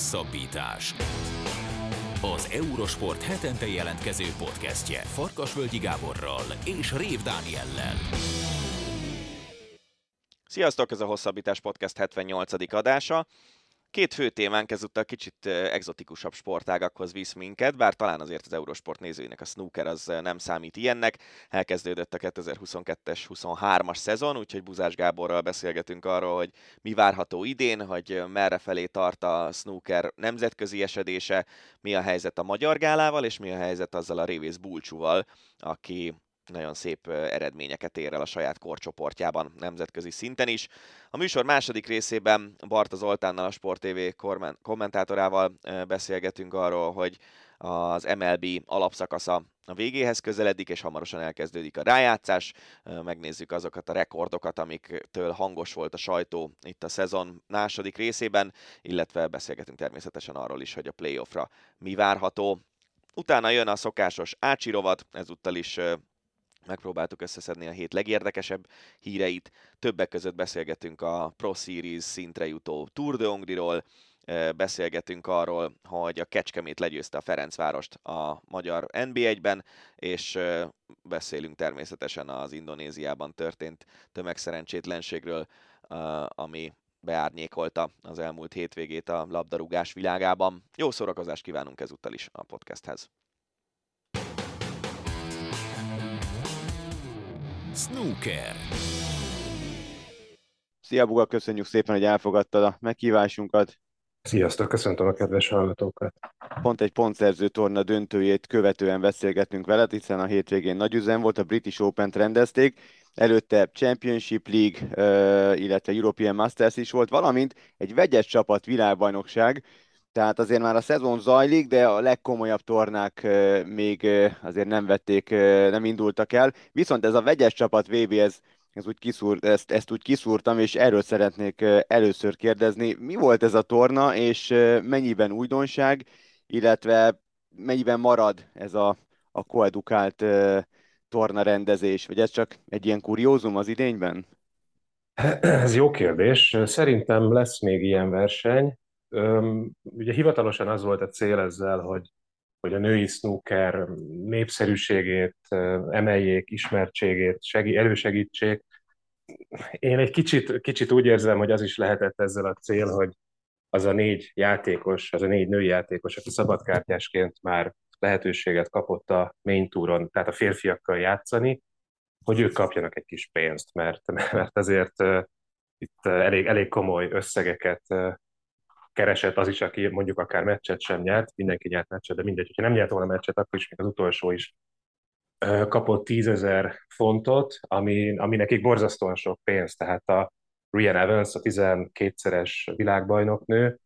Hosszabbítás. Az Eurosport hetente jelentkező podcastje Farkasvölgyi Gáborral és Rév Dániellel. Sziasztok, ez a Hosszabbítás Podcast 78. adása. Két fő témánk ezúttal kicsit egzotikusabb sportágakhoz visz minket, bár talán azért az Eurosport nézőinek a snooker az nem számít ilyennek. Elkezdődött a 2022-es 23-as szezon, úgyhogy Buzás Gáborral beszélgetünk arról, hogy mi várható idén, hogy merre felé tart a snooker nemzetközi esedése, mi a helyzet a magyar gálával, és mi a helyzet azzal a Révész Bulcsúval, aki nagyon szép eredményeket ér el a saját korcsoportjában nemzetközi szinten is. A műsor második részében Barta Zoltánnal, a Sport TV kommentátorával beszélgetünk arról, hogy az MLB alapszakasza a végéhez közeledik, és hamarosan elkezdődik a rájátszás. Megnézzük azokat a rekordokat, amiktől hangos volt a sajtó itt a szezon második részében, illetve beszélgetünk természetesen arról is, hogy a playoffra mi várható. Utána jön a szokásos Ácsi rovat, ezúttal is megpróbáltuk összeszedni a hét legérdekesebb híreit. Többek között beszélgetünk a Pro Series szintre jutó Tour de Hongriról, beszélgetünk arról, hogy a Kecskemét legyőzte a Ferencvárost a magyar NB1-ben, és beszélünk természetesen az Indonéziában történt tömegszerencsétlenségről, ami beárnyékolta az elmúlt hétvégét a labdarúgás világában. Jó szórakozást kívánunk ezúttal is a podcasthez! Snooker. Szia Buga, köszönjük szépen, hogy elfogadtad a meghívásunkat. Sziasztok, köszöntöm a kedves hallgatókat. Pont egy pontszerző torna döntőjét követően beszélgetünk veled, hiszen a hétvégén nagy üzem volt, a British Open-t rendezték, előtte Championship League, illetve European Masters is volt, valamint egy vegyes csapat világbajnokság, tehát azért már a szezon zajlik, de a legkomolyabb tornák még azért nem vették, nem indultak el. Viszont ez a vegyes csapat VB, ez, ez úgy kiszúr, ezt, ezt úgy kiszúrtam, és erről szeretnék először kérdezni. Mi volt ez a torna, és mennyiben újdonság, illetve mennyiben marad ez a, a koedukált torna rendezés, vagy ez csak egy ilyen kuriózum az idényben? Ez jó kérdés. Szerintem lesz még ilyen verseny. Ugye hivatalosan az volt a cél ezzel, hogy, hogy a női snooker népszerűségét emeljék, ismertségét segí, elősegítsék. Én egy kicsit, kicsit úgy érzem, hogy az is lehetett ezzel a cél, hogy az a négy játékos, az a négy női játékos, aki szabadkártyásként már lehetőséget kapott a main touron, tehát a férfiakkal játszani, hogy ők kapjanak egy kis pénzt, mert, mert azért uh, itt elég, elég komoly összegeket uh, keresett az is, aki mondjuk akár meccset sem nyert, mindenki nyert meccset, de mindegy, hogyha nem nyert volna meccset, akkor is még az utolsó is kapott tízezer fontot, ami, ami nekik borzasztóan sok pénz, tehát a Rian Evans, a 12-szeres világbajnoknő,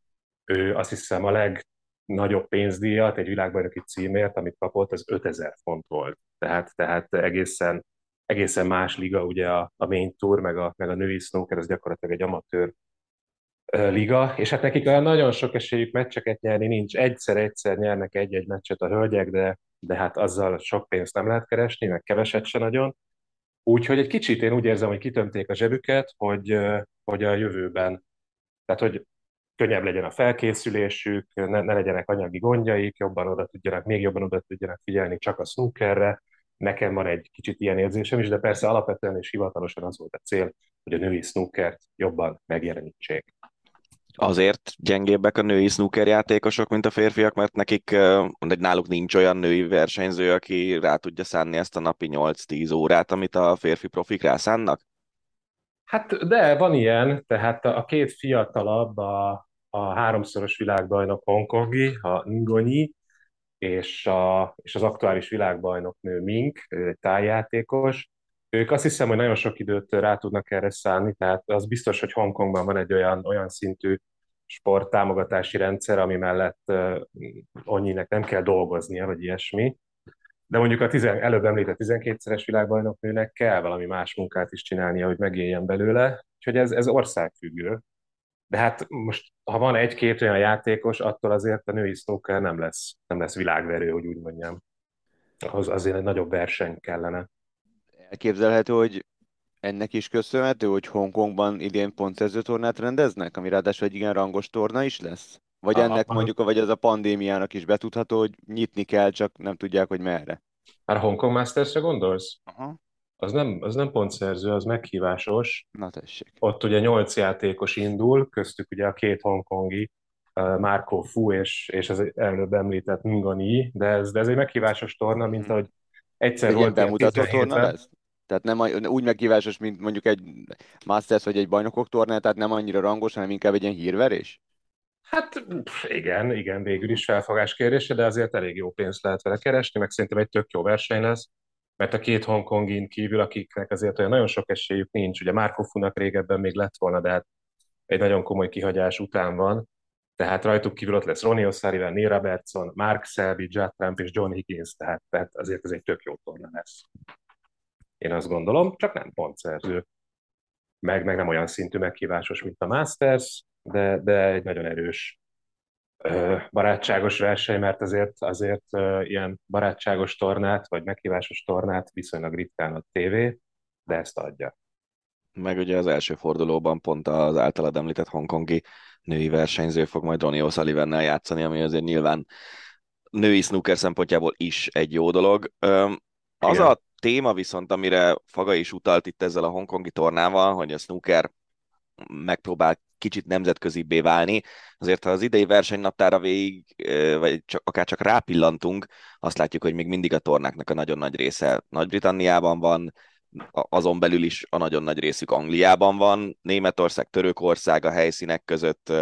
ő azt hiszem a legnagyobb pénzdíjat egy világbajnoki címért, amit kapott, az 5000 font volt. Tehát, tehát egészen, egészen más liga, ugye a, a main tour, meg a, meg a női snooker, ez gyakorlatilag egy amatőr liga, és hát nekik olyan nagyon sok esélyük meccseket nyerni nincs. Egyszer-egyszer nyernek egy-egy meccset a hölgyek, de, de hát azzal sok pénzt nem lehet keresni, meg keveset se nagyon. Úgyhogy egy kicsit én úgy érzem, hogy kitömték a zsebüket, hogy, hogy a jövőben, tehát hogy könnyebb legyen a felkészülésük, ne, ne legyenek anyagi gondjaik, jobban oda tudjanak, még jobban oda tudjanak figyelni csak a snookerre. Nekem van egy kicsit ilyen érzésem is, de persze alapvetően és hivatalosan az volt a cél, hogy a női snookert jobban megjelenítsék azért gyengébbek a női snooker játékosok, mint a férfiak, mert nekik mondjuk náluk nincs olyan női versenyző, aki rá tudja szánni ezt a napi 8-10 órát, amit a férfi profik rászánnak? Hát de van ilyen, tehát a két fiatalabb, a, a háromszoros világbajnok Hongkongi, a Ngonyi, és, a, és az aktuális világbajnok nő Mink, tájjátékos, ők azt hiszem, hogy nagyon sok időt rá tudnak erre szállni, tehát az biztos, hogy Hongkongban van egy olyan, olyan szintű sport támogatási rendszer, ami mellett uh, annyinek nem kell dolgoznia, vagy ilyesmi. De mondjuk a tizen, előbb említett 12-szeres világbajnoknőnek kell valami más munkát is csinálnia, hogy megéljen belőle, úgyhogy ez, ez országfüggő. De hát most, ha van egy-két olyan játékos, attól azért a női snooker nem lesz, nem lesz világverő, hogy úgy mondjam. Ahhoz azért egy nagyobb verseny kellene. Elképzelhető, hogy ennek is köszönhető, hogy Hongkongban idén pontszerző tornát rendeznek, ami ráadásul egy igen rangos torna is lesz? Vagy ennek mondjuk, vagy ez a pandémiának is betudható, hogy nyitni kell, csak nem tudják, hogy merre. Már Hongkong Masters-re gondolsz? Aha. Az nem, az nem pontszerző, az meghívásos. Na tessék. Ott ugye nyolc játékos indul, köztük ugye a két hongkongi, Marco Fu és, és az előbb említett Ngani, de ez, de ez egy meghívásos torna, mint mhm. ahogy egyszer egy volt bemutató torna lesz? Tehát nem úgy meghívásos, mint mondjuk egy Masters vagy egy bajnokok torna, tehát nem annyira rangos, hanem inkább egy ilyen hírverés? Hát igen, igen, végül is felfogás kérdése, de azért elég jó pénzt lehet vele keresni, meg szerintem egy tök jó verseny lesz, mert a két Hongkongin kívül, akiknek azért olyan nagyon sok esélyük nincs, ugye Marco Funak régebben még lett volna, de hát egy nagyon komoly kihagyás után van, tehát rajtuk kívül ott lesz Ronnie O'Sullivan, Neil Robertson, Mark Selby, Judd Trump és John Higgins, tehát, tehát azért ez egy tök jó torna lesz. Én azt gondolom, csak nem pontszerző. Meg, meg nem olyan szintű meghívásos, mint a Masters, de, de egy nagyon erős barátságos verseny, mert azért, azért ilyen barátságos tornát, vagy meghívásos tornát viszonylag ritkán a tévé, de ezt adja. Meg ugye az első fordulóban pont az általad említett hongkongi női versenyző fog majd Ronnie osullivan játszani, ami azért nyilván női snooker szempontjából is egy jó dolog. Az Igen. a téma viszont, amire Faga is utalt itt ezzel a hongkongi tornával, hogy a snooker megpróbál kicsit nemzetközibbé válni. Azért, ha az idei versenynaptára végig, vagy csak, akár csak rápillantunk, azt látjuk, hogy még mindig a tornáknak a nagyon nagy része Nagy-Britanniában van, azon belül is a nagyon nagy részük Angliában van, Németország, Törökország a helyszínek között,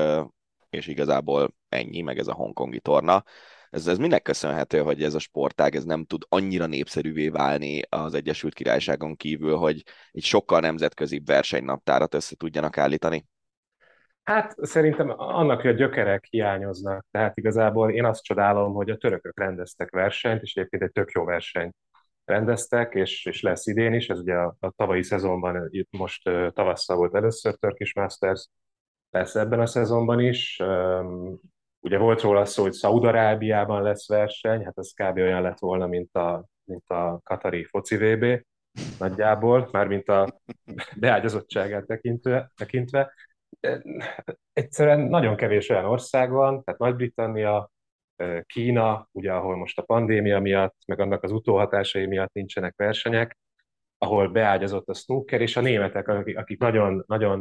és igazából ennyi, meg ez a hongkongi torna. Ez, ez minek köszönhető, hogy ez a sportág ez nem tud annyira népszerűvé válni az Egyesült Királyságon kívül, hogy egy sokkal nemzetközi versenynaptárat össze tudjanak állítani? Hát szerintem annak, hogy a gyökerek hiányoznak. Tehát igazából én azt csodálom, hogy a törökök rendeztek versenyt, és egyébként egy tök jó versenyt rendeztek, és, és lesz idén is. Ez ugye a, a tavalyi szezonban, itt most tavasszal volt először Turkish Masters, lesz ebben a szezonban is. Ugye volt róla szó, hogy Szaudarábiában lesz verseny, hát ez kb. olyan lett volna, mint a, mint a Katari foci VB nagyjából, mármint a beágyazottságát tekintve, tekintve. Egyszerűen nagyon kevés olyan ország van, tehát Nagy-Britannia, Kína, ugye ahol most a pandémia miatt, meg annak az utóhatásai miatt nincsenek versenyek, ahol beágyazott a snooker, és a németek, akik, akik nagyon, nagyon,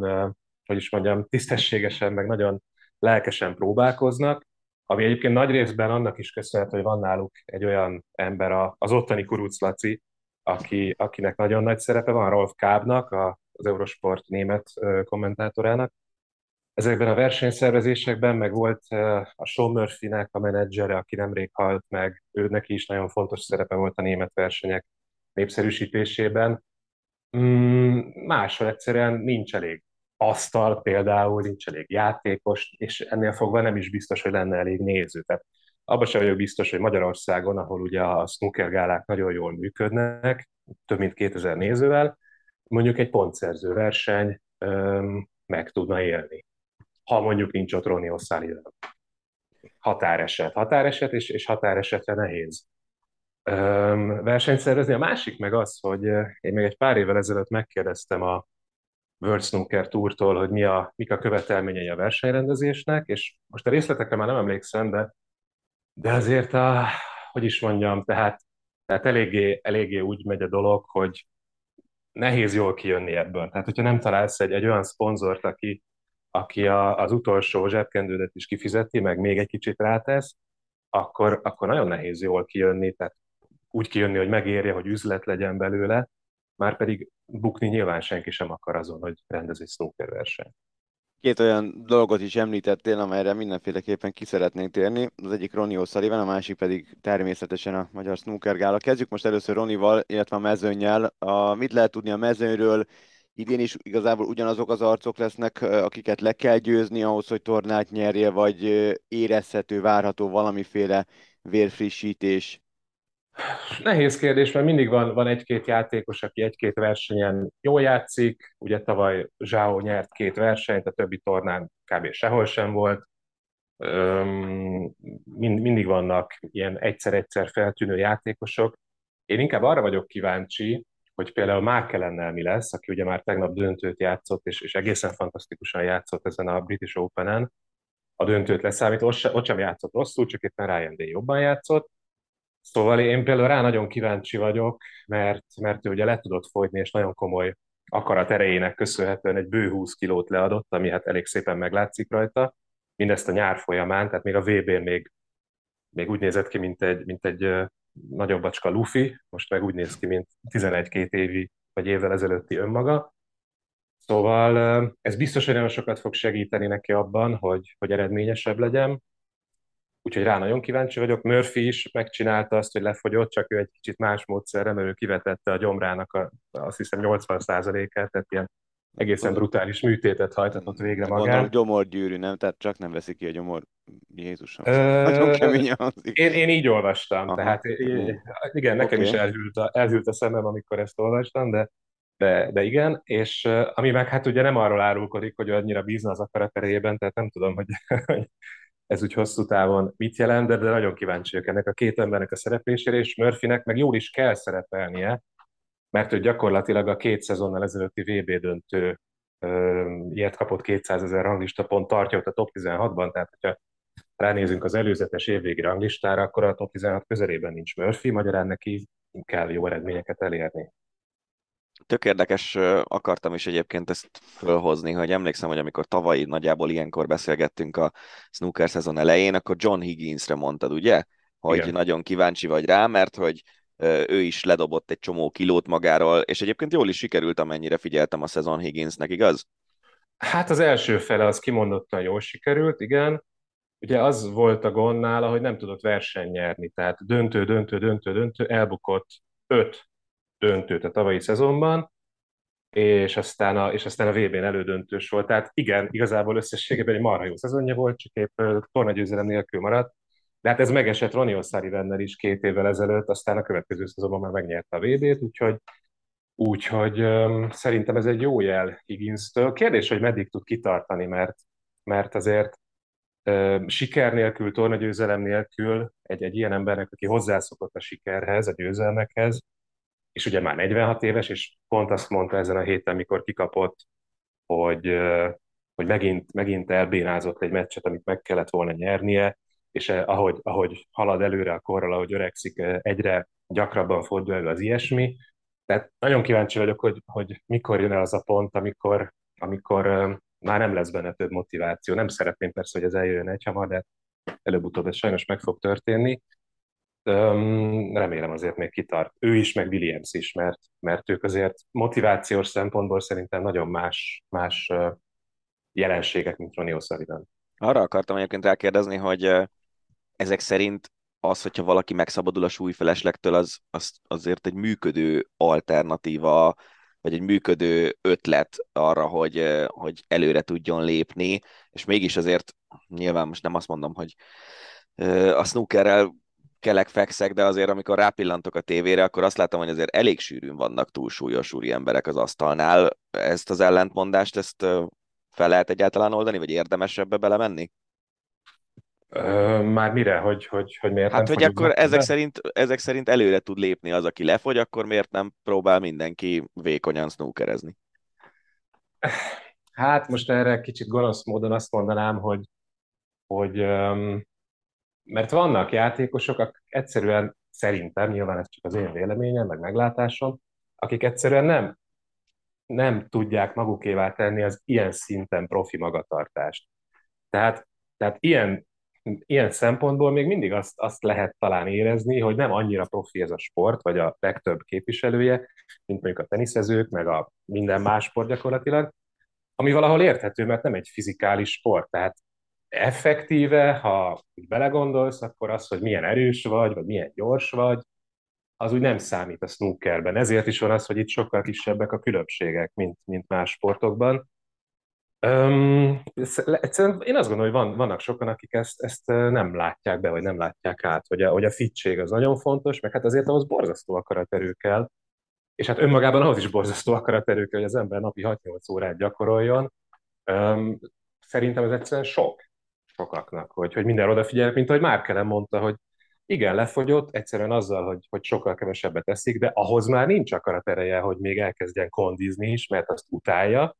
hogy is mondjam, tisztességesen, meg nagyon lelkesen próbálkoznak, ami egyébként nagy részben annak is köszönhető, hogy van náluk egy olyan ember, az ottani Kuruc Laci, aki, akinek nagyon nagy szerepe van, Rolf Kábnak, az Eurosport német kommentátorának. Ezekben a versenyszervezésekben meg volt a Sean Murphy-nek a menedzsere, aki nemrég halt meg, ő neki is nagyon fontos szerepe volt a német versenyek népszerűsítésében. Mm, máshol egyszerűen nincs elég asztal például, nincs elég játékos, és ennél fogva nem is biztos, hogy lenne elég néző. Tehát abban sem vagyok biztos, hogy Magyarországon, ahol ugye a snooker gálák nagyon jól működnek, több mint 2000 nézővel, mondjuk egy pontszerző verseny öm, meg tudna élni. Ha mondjuk nincs ott Ronnie O'Sullivan. Határeset. Határeset, és, és határesetre nehéz öm, versenyt szervezni. A másik meg az, hogy én még egy pár évvel ezelőtt megkérdeztem a World Snooker Tourtól, hogy mi a, mik a követelményei a versenyrendezésnek, és most a részletekre már nem emlékszem, de, de azért, a, hogy is mondjam, tehát, tehát eléggé, eléggé úgy megy a dolog, hogy nehéz jól kijönni ebből. Tehát, hogyha nem találsz egy, egy olyan szponzort, aki, aki a, az utolsó zsebkendődet is kifizeti, meg még egy kicsit rátesz, akkor, akkor nagyon nehéz jól kijönni, tehát úgy kijönni, hogy megérje, hogy üzlet legyen belőle, már pedig bukni nyilván senki sem akar azon, hogy rendez egy snooker verseny. Két olyan dolgot is említettél, amelyre mindenféleképpen ki szeretnénk térni. Az egyik Ronnie O'Sullivan, a másik pedig természetesen a Magyar Snooker Gála. Kezdjük most először Ronnival, illetve a mezőnyel. A, mit lehet tudni a mezőnyről? Idén is igazából ugyanazok az arcok lesznek, akiket le kell győzni ahhoz, hogy tornát nyerje, vagy érezhető, várható valamiféle vérfrissítés Nehéz kérdés, mert mindig van, van egy-két játékos, aki egy-két versenyen jól játszik. Ugye tavaly Zsáó nyert két versenyt, a többi tornán kb. sehol sem volt. Üm, mind, mindig vannak ilyen egyszer-egyszer feltűnő játékosok. Én inkább arra vagyok kíváncsi, hogy például Markelennel mi lesz, aki ugye már tegnap döntőt játszott, és, és egészen fantasztikusan játszott ezen a British Open-en, a döntőt leszámít, ott, se, ott sem játszott rosszul, csak éppen Ryan Day jobban játszott. Szóval én például rá nagyon kíváncsi vagyok, mert, mert ő ugye le tudott folytni, és nagyon komoly akarat erejének köszönhetően egy bő 20 kilót leadott, ami hát elég szépen meglátszik rajta. Mindezt a nyár folyamán, tehát még a VB-n még, még úgy nézett ki, mint egy, mint egy nagyobb bacska Luffy, most meg úgy néz ki, mint 11-2 évi vagy évvel ezelőtti önmaga. Szóval ez biztos, hogy nagyon sokat fog segíteni neki abban, hogy, hogy eredményesebb legyen. Úgyhogy rá nagyon kíváncsi vagyok. Murphy is megcsinálta azt, hogy lefogyott, csak ő egy kicsit más módszerre, mert ő kivetette a gyomrának a, azt hiszem 80%-át, tehát ilyen egészen brutális műtétet hajtatott végre magán. Gondolom gyomorgyűrű, nem? Tehát csak nem veszi ki a gyomor... Jézusom. Ö... Nagyon kemény én, én így olvastam, Aha. tehát igen, nekem okay. is elhűlt a, elhűlt a szemem, amikor ezt olvastam, de de, de igen, és ami meg hát ugye nem arról árulkodik, hogy annyira bízna az akarat erejében, tehát nem tudom, hogy ez úgy hosszú távon mit jelent, de, de nagyon kíváncsi ennek a két embernek a szereplésére, és Murphynek meg jól is kell szerepelnie, mert ő gyakorlatilag a két szezonnal ezelőtti VB döntő ilyet kapott 200 ezer ranglista pont tartja ott a top 16-ban, tehát hogyha ránézünk az előzetes évvégi ranglistára, akkor a top 16 közelében nincs Murphy, magyarán neki kell jó eredményeket elérni. Tök érdekes, akartam is egyébként ezt fölhozni, hogy emlékszem, hogy amikor tavalyi nagyjából ilyenkor beszélgettünk a snooker szezon elején, akkor John Higginsre mondtad, ugye? Hogy Igen. nagyon kíváncsi vagy rá, mert hogy ő is ledobott egy csomó kilót magáról, és egyébként jól is sikerült, amennyire figyeltem a szezon Higginsnek, igaz? Hát az első fele az kimondottan jól sikerült, igen. Ugye az volt a gond nála, hogy nem tudott verseny nyerni, tehát döntő, döntő, döntő, döntő, elbukott öt döntőt a tavalyi szezonban, és aztán a, és aztán a VB-n elődöntős volt. Tehát igen, igazából összességében egy marha jó szezonja volt, csak épp tornagyőzelem nélkül maradt. De hát ez megesett Ronnie O'Sullivan is két évvel ezelőtt, aztán a következő szezonban már megnyerte a VB-t, úgyhogy, úgyhogy um, szerintem ez egy jó jel Higgins-től. Kérdés, hogy meddig tud kitartani, mert, mert azért um, siker nélkül, tornagyőzelem nélkül egy, egy ilyen embernek, aki hozzászokott a sikerhez, a győzelmekhez, és ugye már 46 éves, és pont azt mondta ezen a héten, mikor kikapott, hogy, hogy megint, megint elbénázott egy meccset, amit meg kellett volna nyernie, és ahogy, ahogy halad előre a korral, ahogy öregszik, egyre gyakrabban fordul elő az ilyesmi. Tehát nagyon kíváncsi vagyok, hogy, hogy mikor jön el az a pont, amikor, amikor már nem lesz benne több motiváció. Nem szeretném persze, hogy ez eljön egy hamar, de előbb-utóbb ez sajnos meg fog történni. Remélem azért még kitart. Ő is, meg Williams is, mert, mert ők azért motivációs szempontból szerintem nagyon más, más jelenségek, mint Ronnie O'Sullivan. Arra akartam egyébként rákérdezni, hogy ezek szerint az, hogyha valaki megszabadul a súlyfeleslektől, az, az azért egy működő alternatíva, vagy egy működő ötlet arra, hogy, hogy előre tudjon lépni, és mégis azért nyilván most nem azt mondom, hogy a snookerrel kelek fekszek, de azért amikor rápillantok a tévére, akkor azt látom, hogy azért elég sűrűn vannak túlsúlyos úri emberek az asztalnál. Ezt az ellentmondást, ezt fel lehet egyáltalán oldani, vagy érdemes ebbe belemenni? Már mire? Hogy, hogy, hogy miért hát, nem hogy akkor ezek szerint, ezek szerint előre tud lépni az, aki lefogy, akkor miért nem próbál mindenki vékonyan snookerezni? Hát most erre kicsit gonosz módon azt mondanám, hogy, hogy um, mert vannak játékosok, akik egyszerűen szerintem, nyilván ez csak az én véleményem, meg meglátásom, akik egyszerűen nem, nem tudják magukévá tenni az ilyen szinten profi magatartást. Tehát, tehát ilyen, ilyen szempontból még mindig azt, azt lehet talán érezni, hogy nem annyira profi ez a sport, vagy a legtöbb képviselője, mint mondjuk a teniszezők, meg a minden más sport gyakorlatilag, ami valahol érthető, mert nem egy fizikális sport, tehát effektíve, ha úgy belegondolsz, akkor az, hogy milyen erős vagy, vagy milyen gyors vagy, az úgy nem számít a snookerben. Ezért is van az, hogy itt sokkal kisebbek a különbségek, mint, mint más sportokban. Um, egyszerűen én azt gondolom, hogy van, vannak sokan, akik ezt, ezt nem látják be, vagy nem látják át, hogy a, hogy a fittség az nagyon fontos, meg hát azért ahhoz borzasztó akaraterő kell, és hát önmagában ahhoz is borzasztó akaraterő kell, hogy az ember napi 6-8 órát gyakoroljon. Um, szerintem ez egyszerűen sok sokaknak, hogy, hogy minden odafigyelnek, mint ahogy Márkelen mondta, hogy igen, lefogyott, egyszerűen azzal, hogy, hogy sokkal kevesebbet eszik, de ahhoz már nincs akarat ereje, hogy még elkezdjen kondizni is, mert azt utálja,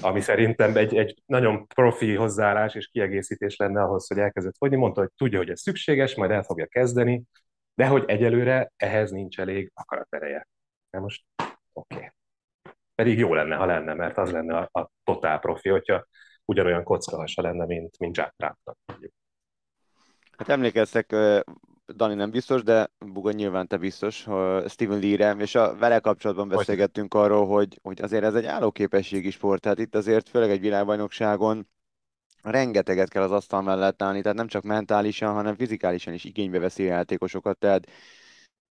ami szerintem egy, egy nagyon profi hozzáállás és kiegészítés lenne ahhoz, hogy elkezdett fogyni. Mondta, hogy tudja, hogy ez szükséges, majd el fogja kezdeni, de hogy egyelőre ehhez nincs elég akaratereje. De most oké. Okay. Pedig jó lenne, ha lenne, mert az lenne a, a totál profi, hogyha ugyanolyan kockahasa lenne, mint, mint Jack Trumpnak. Hát emlékeztek, Dani nem biztos, de Buga nyilván te biztos, Steven Lee-re, és a vele kapcsolatban beszélgettünk arról, hogy, hogy azért ez egy állóképességi sport, tehát itt azért főleg egy világbajnokságon rengeteget kell az asztal mellett állni, tehát nem csak mentálisan, hanem fizikálisan is igénybe veszi a játékosokat, tehát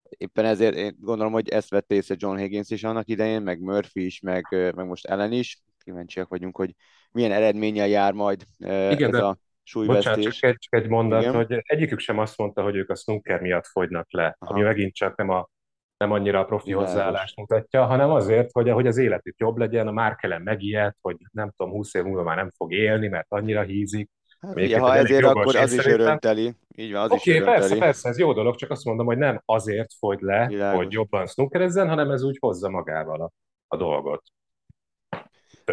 éppen ezért én gondolom, hogy ezt vette észre John Higgins is annak idején, meg Murphy is, meg, meg most Ellen is. Kíváncsiak vagyunk, hogy milyen eredménnyel jár majd Igen, ez a súlyvesztés. Bocsánat, csak egy, csak egy mondat, Igen. hogy egyikük sem azt mondta, hogy ők a snooker miatt fogynak le, Aha. ami megint csak nem, a, nem annyira a profi Világos. hozzáállást mutatja, hanem azért, hogy, hogy az életük jobb legyen, a Márkelen megijed, hogy nem tudom, 20 év múlva már nem fog élni, mert annyira hízik. Hát, ugye, ha ezért, akkor az is örömteli. Így van, az okay, is persze, persze, ez jó dolog, csak azt mondom, hogy nem azért fogy le, Világos. hogy jobban snookerezzen, hanem ez úgy hozza magával a, a dolgot.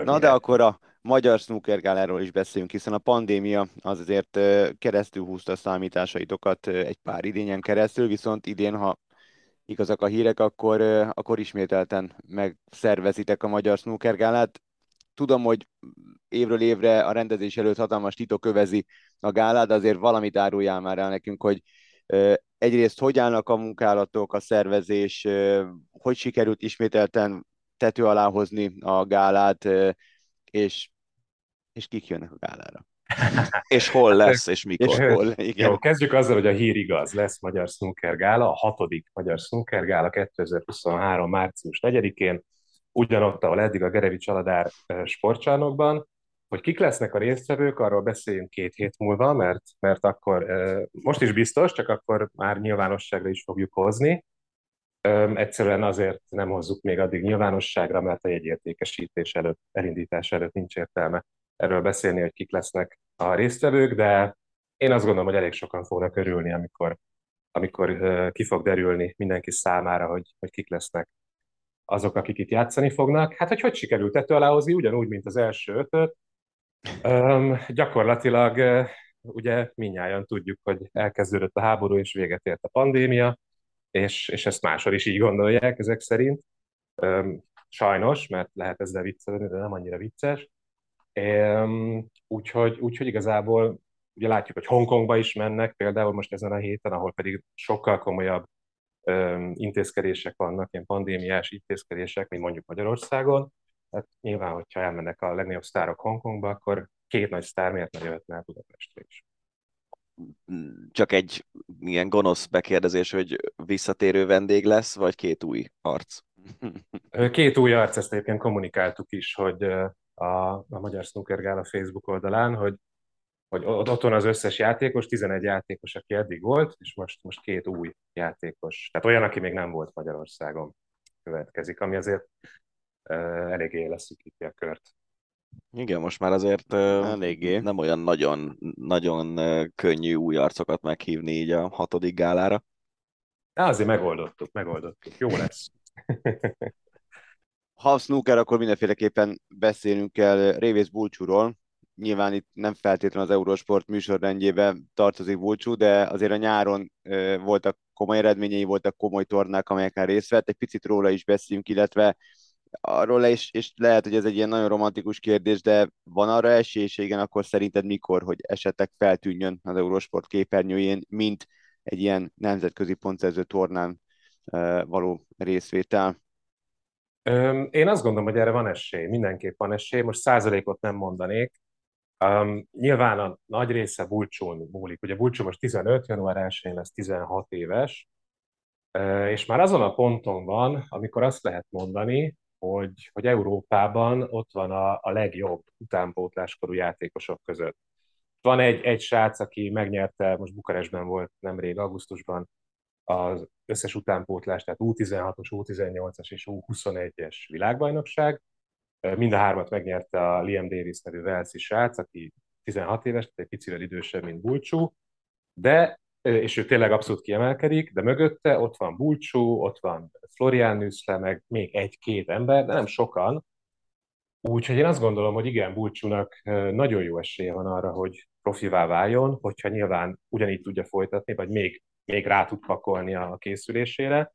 Na de akkor a magyar snookergáláról is beszéljünk, hiszen a pandémia az azért keresztül húzta a számításaitokat egy pár idényen keresztül, viszont idén, ha igazak a hírek, akkor, akkor ismételten megszervezitek a magyar snookergálát. Tudom, hogy évről évre a rendezés előtt hatalmas titok övezi a gálát, azért valamit áruljál már el nekünk, hogy egyrészt hogy állnak a munkálatok, a szervezés, hogy sikerült ismételten tető alá hozni a gálát, és és kik jönnek a gálára. és hol lesz, és mikor. És, hol, igen. Jó, kezdjük azzal, hogy a hír igaz. Lesz Magyar Snooker Gála, a hatodik Magyar Snooker Gála 2023. március 4-én, ugyanott, ahol eddig a Gerevi Aladár sportcsarnokban. Hogy kik lesznek a résztvevők, arról beszéljünk két hét múlva, mert, mert akkor most is biztos, csak akkor már nyilvánosságra is fogjuk hozni. Egyszerűen azért nem hozzuk még addig nyilvánosságra, mert a jegyértékesítés előtt, elindítás előtt nincs értelme erről beszélni, hogy kik lesznek a résztvevők, de én azt gondolom, hogy elég sokan fognak örülni, amikor, amikor ki fog derülni mindenki számára, hogy, hogy kik lesznek azok, akik itt játszani fognak. Hát, hogy hogy sikerült tető alá hozni, ugyanúgy, mint az első ötöt. Um, gyakorlatilag ugye minnyáján tudjuk, hogy elkezdődött a háború, és véget ért a pandémia, és, és ezt máshol is így gondolják ezek szerint. Sajnos, mert lehet ezzel viccelni, de nem annyira vicces. Úgyhogy, úgyhogy igazából ugye látjuk, hogy Hongkongba is mennek például most ezen a héten, ahol pedig sokkal komolyabb intézkedések vannak, ilyen pandémiás intézkedések, mint mondjuk Magyarországon. Hát nyilván, hogyha elmennek a legnagyobb sztárok Hongkongba, akkor két nagy sztár miért ne jöhetne el Budapestre is? Csak egy ilyen gonosz bekérdezés, hogy visszatérő vendég lesz, vagy két új arc? Két új arc, ezt egyébként kommunikáltuk is, hogy a, a Magyar Snooker Gála Facebook oldalán, hogy, hogy ott van az összes játékos, 11 játékos, aki eddig volt, és most, most két új játékos. Tehát olyan, aki még nem volt Magyarországon következik, ami azért uh, eléggé leszűkíti a kört. Igen, most már azért eléggé nem olyan nagyon, nagyon könnyű új arcokat meghívni így a hatodik gálára. De azért megoldottuk, megoldottuk. Jó lesz. ha snooker, akkor mindenféleképpen beszélünk kell Révész Bulcsúról. Nyilván itt nem feltétlenül az Eurosport műsorrendjébe tartozik Bulcsú, de azért a nyáron voltak komoly eredményei, voltak komoly tornák, amelyeken részt vett. Egy picit róla is beszéljünk, illetve arról is, és lehet, hogy ez egy ilyen nagyon romantikus kérdés, de van arra esély, és igen, akkor szerinted mikor, hogy esetleg feltűnjön az Eurosport képernyőjén, mint egy ilyen nemzetközi pontszerző tornán való részvétel? Én azt gondolom, hogy erre van esély, mindenképp van esély. Most százalékot nem mondanék. Um, nyilván a nagy része Bulcsún múlik. Ugye Bulcsú most 15, január 1-én lesz 16 éves, és már azon a ponton van, amikor azt lehet mondani, hogy, hogy Európában ott van a, a legjobb utánpótláskorú játékosok között. Van egy, egy srác, aki megnyerte, most Bukarestben volt nemrég, augusztusban, az összes utánpótlás, tehát U16-os, U18-as és U21-es világbajnokság. Mind a hármat megnyerte a Liam Davis nevű Velszi srác, aki 16 éves, tehát egy picivel idősebb, mint Bulcsú, de, és ő tényleg abszolút kiemelkedik, de mögötte ott van Bulcsú, ott van Florian Nüszle, meg még egy-két ember, de nem sokan, Úgyhogy én azt gondolom, hogy igen, Bulcsúnak nagyon jó esélye van arra, hogy profivá váljon, hogyha nyilván ugyanígy tudja folytatni, vagy még, még rá tud pakolni a készülésére.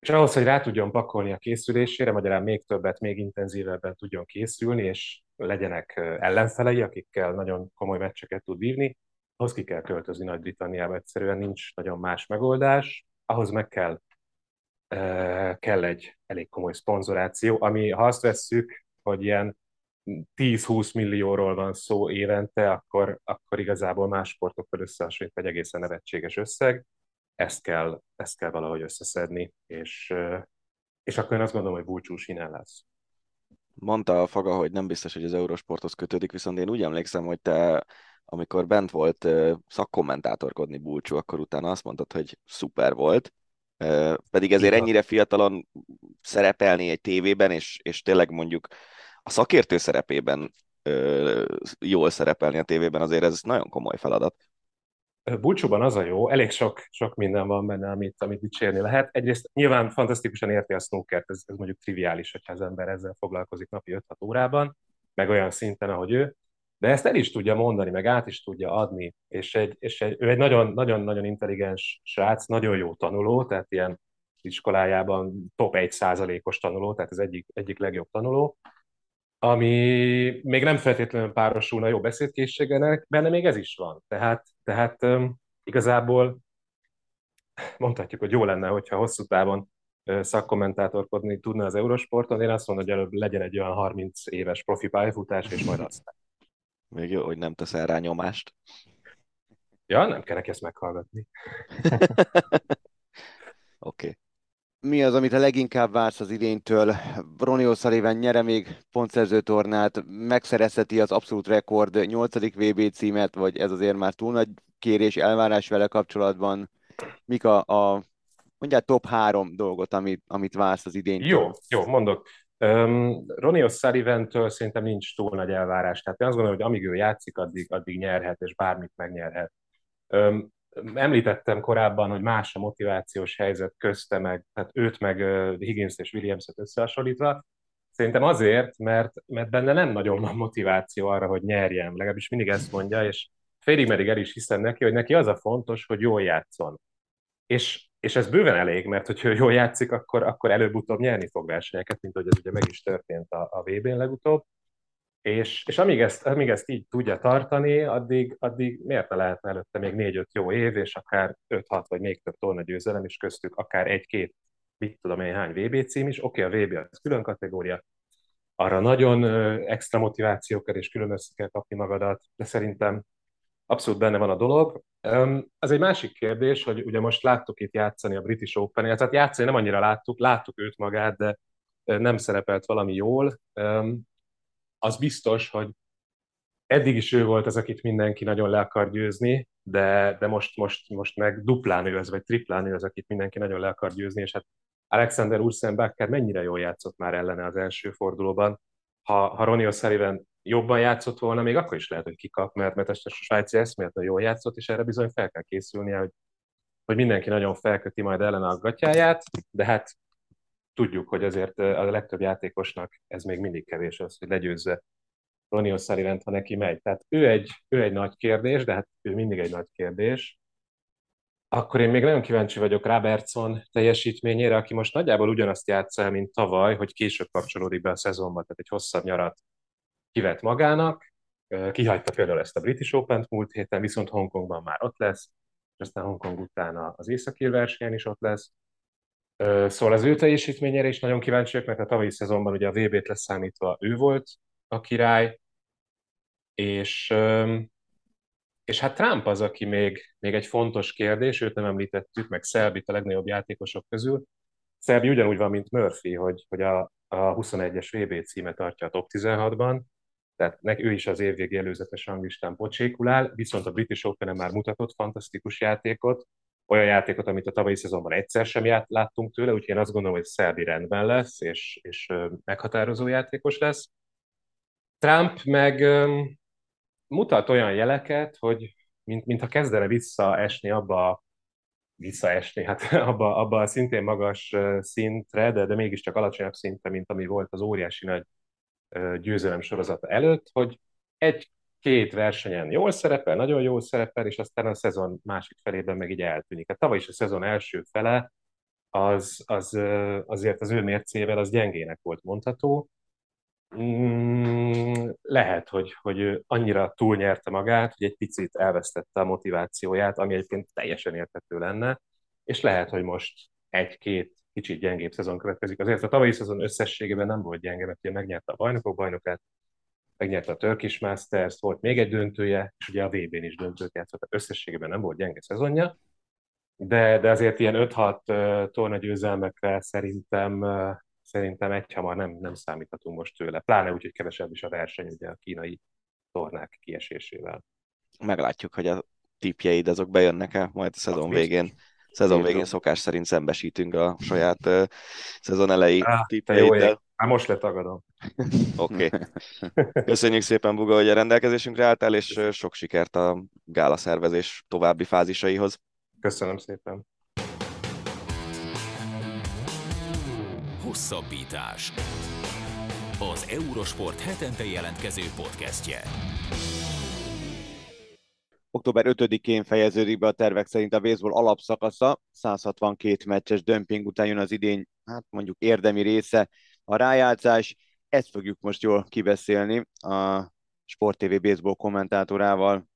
És ahhoz, hogy rá tudjon pakolni a készülésére, magyarán még többet, még intenzívebben tudjon készülni, és legyenek ellenfelei, akikkel nagyon komoly meccseket tud vívni, ahhoz ki kell költözni Nagy-Britanniába, egyszerűen nincs nagyon más megoldás. Ahhoz meg kell, kell egy elég komoly szponzoráció, ami, ha azt vesszük, hogy ilyen 10-20 millióról van szó évente, akkor, akkor igazából más sportokkal összehasonlítva egy egészen nevetséges összeg. Ezt kell, ezt kell valahogy összeszedni, és, és akkor én azt gondolom, hogy búcsús innen lesz. Mondta a Faga, hogy nem biztos, hogy az Eurosporthoz kötődik, viszont én úgy emlékszem, hogy te amikor bent volt szakkommentátorkodni Bulcsú, akkor utána azt mondtad, hogy szuper volt, pedig ezért ennyire fiatalon szerepelni egy tévében, és, és tényleg mondjuk a szakértő szerepében jól szerepelni a tévében, azért ez nagyon komoly feladat. Bulcsúban az a jó, elég sok, sok minden van benne, amit, amit dicsérni lehet. Egyrészt nyilván fantasztikusan érti a snookert, ez, ez mondjuk triviális, hogyha az ember ezzel foglalkozik napi 5-6 órában, meg olyan szinten, ahogy ő, de ezt el is tudja mondani, meg át is tudja adni, és, egy, és egy, ő egy nagyon-nagyon intelligens srác, nagyon jó tanuló, tehát ilyen iskolájában top 1%-os tanuló, tehát az egyik, egyik legjobb tanuló, ami még nem feltétlenül párosulna jó beszédkészségenek, benne még ez is van. Tehát, tehát um, igazából mondhatjuk, hogy jó lenne, hogyha hosszú távon szakkommentátorkodni tudna az Eurosporton. Én azt mondom, hogy előbb legyen egy olyan 30 éves profi pályafutás, és majd aztán. Még jó, hogy nem teszel rá nyomást. Ja, nem kell ezt meghallgatni. Oké. okay. Mi az, amit a leginkább vársz az idénytől? Ronnie O'Sullivan nyere még pontszerző tornát, megszerezheti az abszolút rekord 8. VB címet, vagy ez azért már túl nagy kérés, elvárás vele kapcsolatban? Mik a, a mondjál top három dolgot, amit, amit vársz az idénytől? Jó, jó, mondok. Um, Ronnie O'Sullivan-től szerintem nincs túl nagy elvárás. Tehát én azt gondolom, hogy amíg ő játszik, addig, addig nyerhet, és bármit megnyerhet. Um, említettem korábban, hogy más a motivációs helyzet közte meg, tehát őt meg Higgins és Williams-et összehasonlítva. Szerintem azért, mert, mert benne nem nagyon van motiváció arra, hogy nyerjen. Legalábbis mindig ezt mondja, és félig meddig el is hiszem neki, hogy neki az a fontos, hogy jól játszon. És és ez bőven elég, mert hogyha jól játszik, akkor, akkor előbb-utóbb nyerni fog versenyeket, mint hogy ez ugye meg is történt a, a VB-n legutóbb. És, és amíg, ezt, amíg ezt így tudja tartani, addig, addig miért ne lehetne előtte még négy-öt jó év, és akár 5-6 vagy még több torna győzelem, és köztük akár egy-két, mit tudom én, hány VB cím is. Oké, okay, a VB az külön kategória, arra nagyon extra motiváció kell, és külön össze kell kapni magadat, de szerintem abszolút benne van a dolog. Ez egy másik kérdés, hogy ugye most láttuk itt játszani a British Open-et, tehát játszani nem annyira láttuk, láttuk őt magát, de nem szerepelt valami jól. Az biztos, hogy eddig is ő volt az, akit mindenki nagyon le akar győzni, de, de most, most, most meg duplán ő az, vagy triplán ő az, akit mindenki nagyon le akar győzni, és hát Alexander Ursenbacher mennyire jól játszott már ellene az első fordulóban. Ha, ha Ronnie O'Sullivan jobban játszott volna, még akkor is lehet, hogy kikap, mert, mert a svájci eszméletlen jól játszott, és erre bizony fel kell készülnie, hogy, hogy mindenki nagyon felköti majd ellen a gatyáját, de hát tudjuk, hogy azért a legtöbb játékosnak ez még mindig kevés az, hogy legyőzze Ronnie O'Sullivan, ha neki megy. Tehát ő egy, ő egy nagy kérdés, de hát ő mindig egy nagy kérdés. Akkor én még nagyon kíváncsi vagyok Robertson teljesítményére, aki most nagyjából ugyanazt játsza mint tavaly, hogy később kapcsolódik be a szezonba, tehát egy hosszabb nyarat kivett magának, kihagyta például ezt a British Open-t múlt héten, viszont Hongkongban már ott lesz, és aztán Hongkong után az északi versenyen is ott lesz. Szóval az ő teljesítményére is nagyon kíváncsiak, mert a tavalyi szezonban ugye a VB-t leszámítva ő volt a király, és, és hát Trump az, aki még, még egy fontos kérdés, őt nem említettük, meg Szelbit a legnagyobb játékosok közül. Szelbi ugyanúgy van, mint Murphy, hogy, hogy a, a 21-es VB címe tartja a top 16-ban, tehát ő is az évvégi előzetes ranglistán pocsékulál, viszont a British open már mutatott fantasztikus játékot, olyan játékot, amit a tavalyi szezonban egyszer sem ját, láttunk tőle, úgyhogy én azt gondolom, hogy Szerbi rendben lesz, és, és meghatározó játékos lesz. Trump meg mutat olyan jeleket, hogy mint, mintha kezdene visszaesni abba visszaesni, hát abba, abba a szintén magas szintre, de, de mégiscsak alacsonyabb szintre, mint ami volt az óriási nagy győzelem sorozata előtt, hogy egy-két versenyen jól szerepel, nagyon jól szerepel, és aztán a szezon másik felében meg így eltűnik. Hát tavaly is a szezon első fele az, az azért az ő mércével az gyengének volt mondható. Mm, lehet, hogy, hogy annyira túlnyerte magát, hogy egy picit elvesztette a motivációját, ami egyébként teljesen érthető lenne, és lehet, hogy most egy-két kicsit gyengébb szezon következik. Azért a tavalyi szezon összességében nem volt gyenge, mert ugye megnyerte a bajnokok bajnokát, megnyerte a Turkish Masters, volt még egy döntője, és ugye a VB-n is döntőt játszott, tehát összességében nem volt gyenge szezonja, de, de azért ilyen 5-6 torna győzelmekre szerintem, szerintem egyhamar nem, nem számíthatunk most tőle. Pláne úgy, hogy kevesebb is a verseny ugye a kínai tornák kiesésével. Meglátjuk, hogy a tipjeid azok bejönnek-e majd a szezon végén. Szezon végén szokás szerint szembesítünk a saját uh, szezon elejé ah, tippjeiddel. Hát most letagadom. Oké. Okay. Köszönjük szépen, Buga, hogy a rendelkezésünkre álltál, és sok sikert a gála szervezés további fázisaihoz. Köszönöm szépen. Hosszabbítás. Az Eurosport hetente jelentkező podcastje. Október 5-én fejeződik be a tervek szerint a baseball alapszakasza, 162 meccses dömping után jön az idény, hát mondjuk érdemi része, a rájátszás. Ezt fogjuk most jól kibeszélni a Sport TV baseball kommentátorával,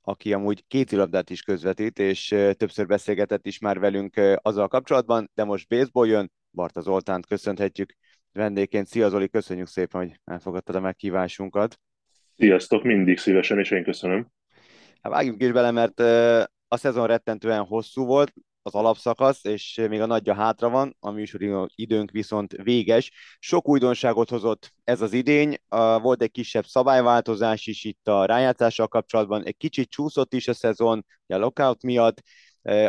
aki amúgy kézilabdát is közvetít, és többször beszélgetett is már velünk azzal kapcsolatban, de most baseball jön, Barta Zoltánt köszönhetjük vendégként. Szia Zoli, köszönjük szépen, hogy elfogadtad a meghívásunkat. Sziasztok, mindig szívesen, és én köszönöm. Hát vágjunk is bele, mert a szezon rettentően hosszú volt, az alapszakasz, és még a nagyja hátra van, a műsori időnk viszont véges. Sok újdonságot hozott ez az idény, volt egy kisebb szabályváltozás is itt a rájátszással kapcsolatban, egy kicsit csúszott is a szezon, a lockout miatt,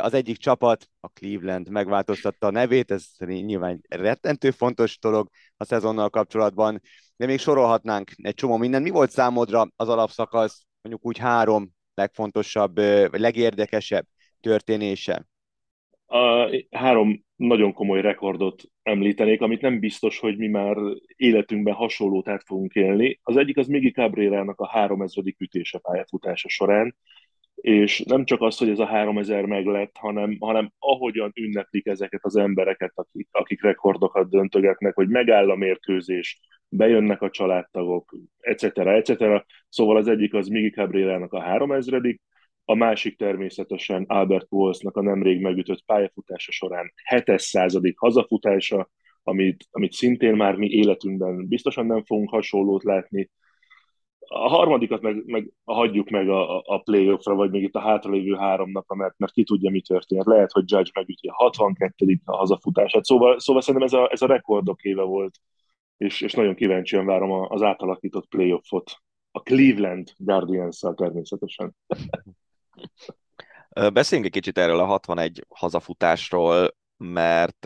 az egyik csapat, a Cleveland megváltoztatta a nevét, ez nyilván rettentő fontos dolog a szezonnal kapcsolatban, de még sorolhatnánk egy csomó mindent. Mi volt számodra az alapszakasz, mondjuk úgy három legfontosabb, legérdekesebb történése? A három nagyon komoly rekordot említenék, amit nem biztos, hogy mi már életünkben hasonlót át fogunk élni. Az egyik az Migi Cabrera-nak a 3000. ütése pályafutása során, és nem csak az, hogy ez a 3000 meglett, hanem, hanem ahogyan ünneplik ezeket az embereket, akik, akik rekordokat döntögetnek, hogy megáll a mérkőzés, bejönnek a családtagok, etc. etc. Szóval az egyik az Migi Cabrera-nak a 3000 a másik természetesen Albert Pujols-nak a nemrég megütött pályafutása során 700. hazafutása, amit, amit szintén már mi életünkben biztosan nem fogunk hasonlót látni. A harmadikat meg, meg hagyjuk meg a, a playoffra, vagy még itt a hátralévő három napra, mert, mert ki tudja, mi történt. Lehet, hogy Judge megüti a 62. a hazafutását. Szóval, szóval szerintem ez a, ez a rekordok éve volt, és, és nagyon kíváncsian várom az átalakított playoffot. A Cleveland Guardians-szal természetesen. Beszéljünk egy kicsit erről a 61 hazafutásról, mert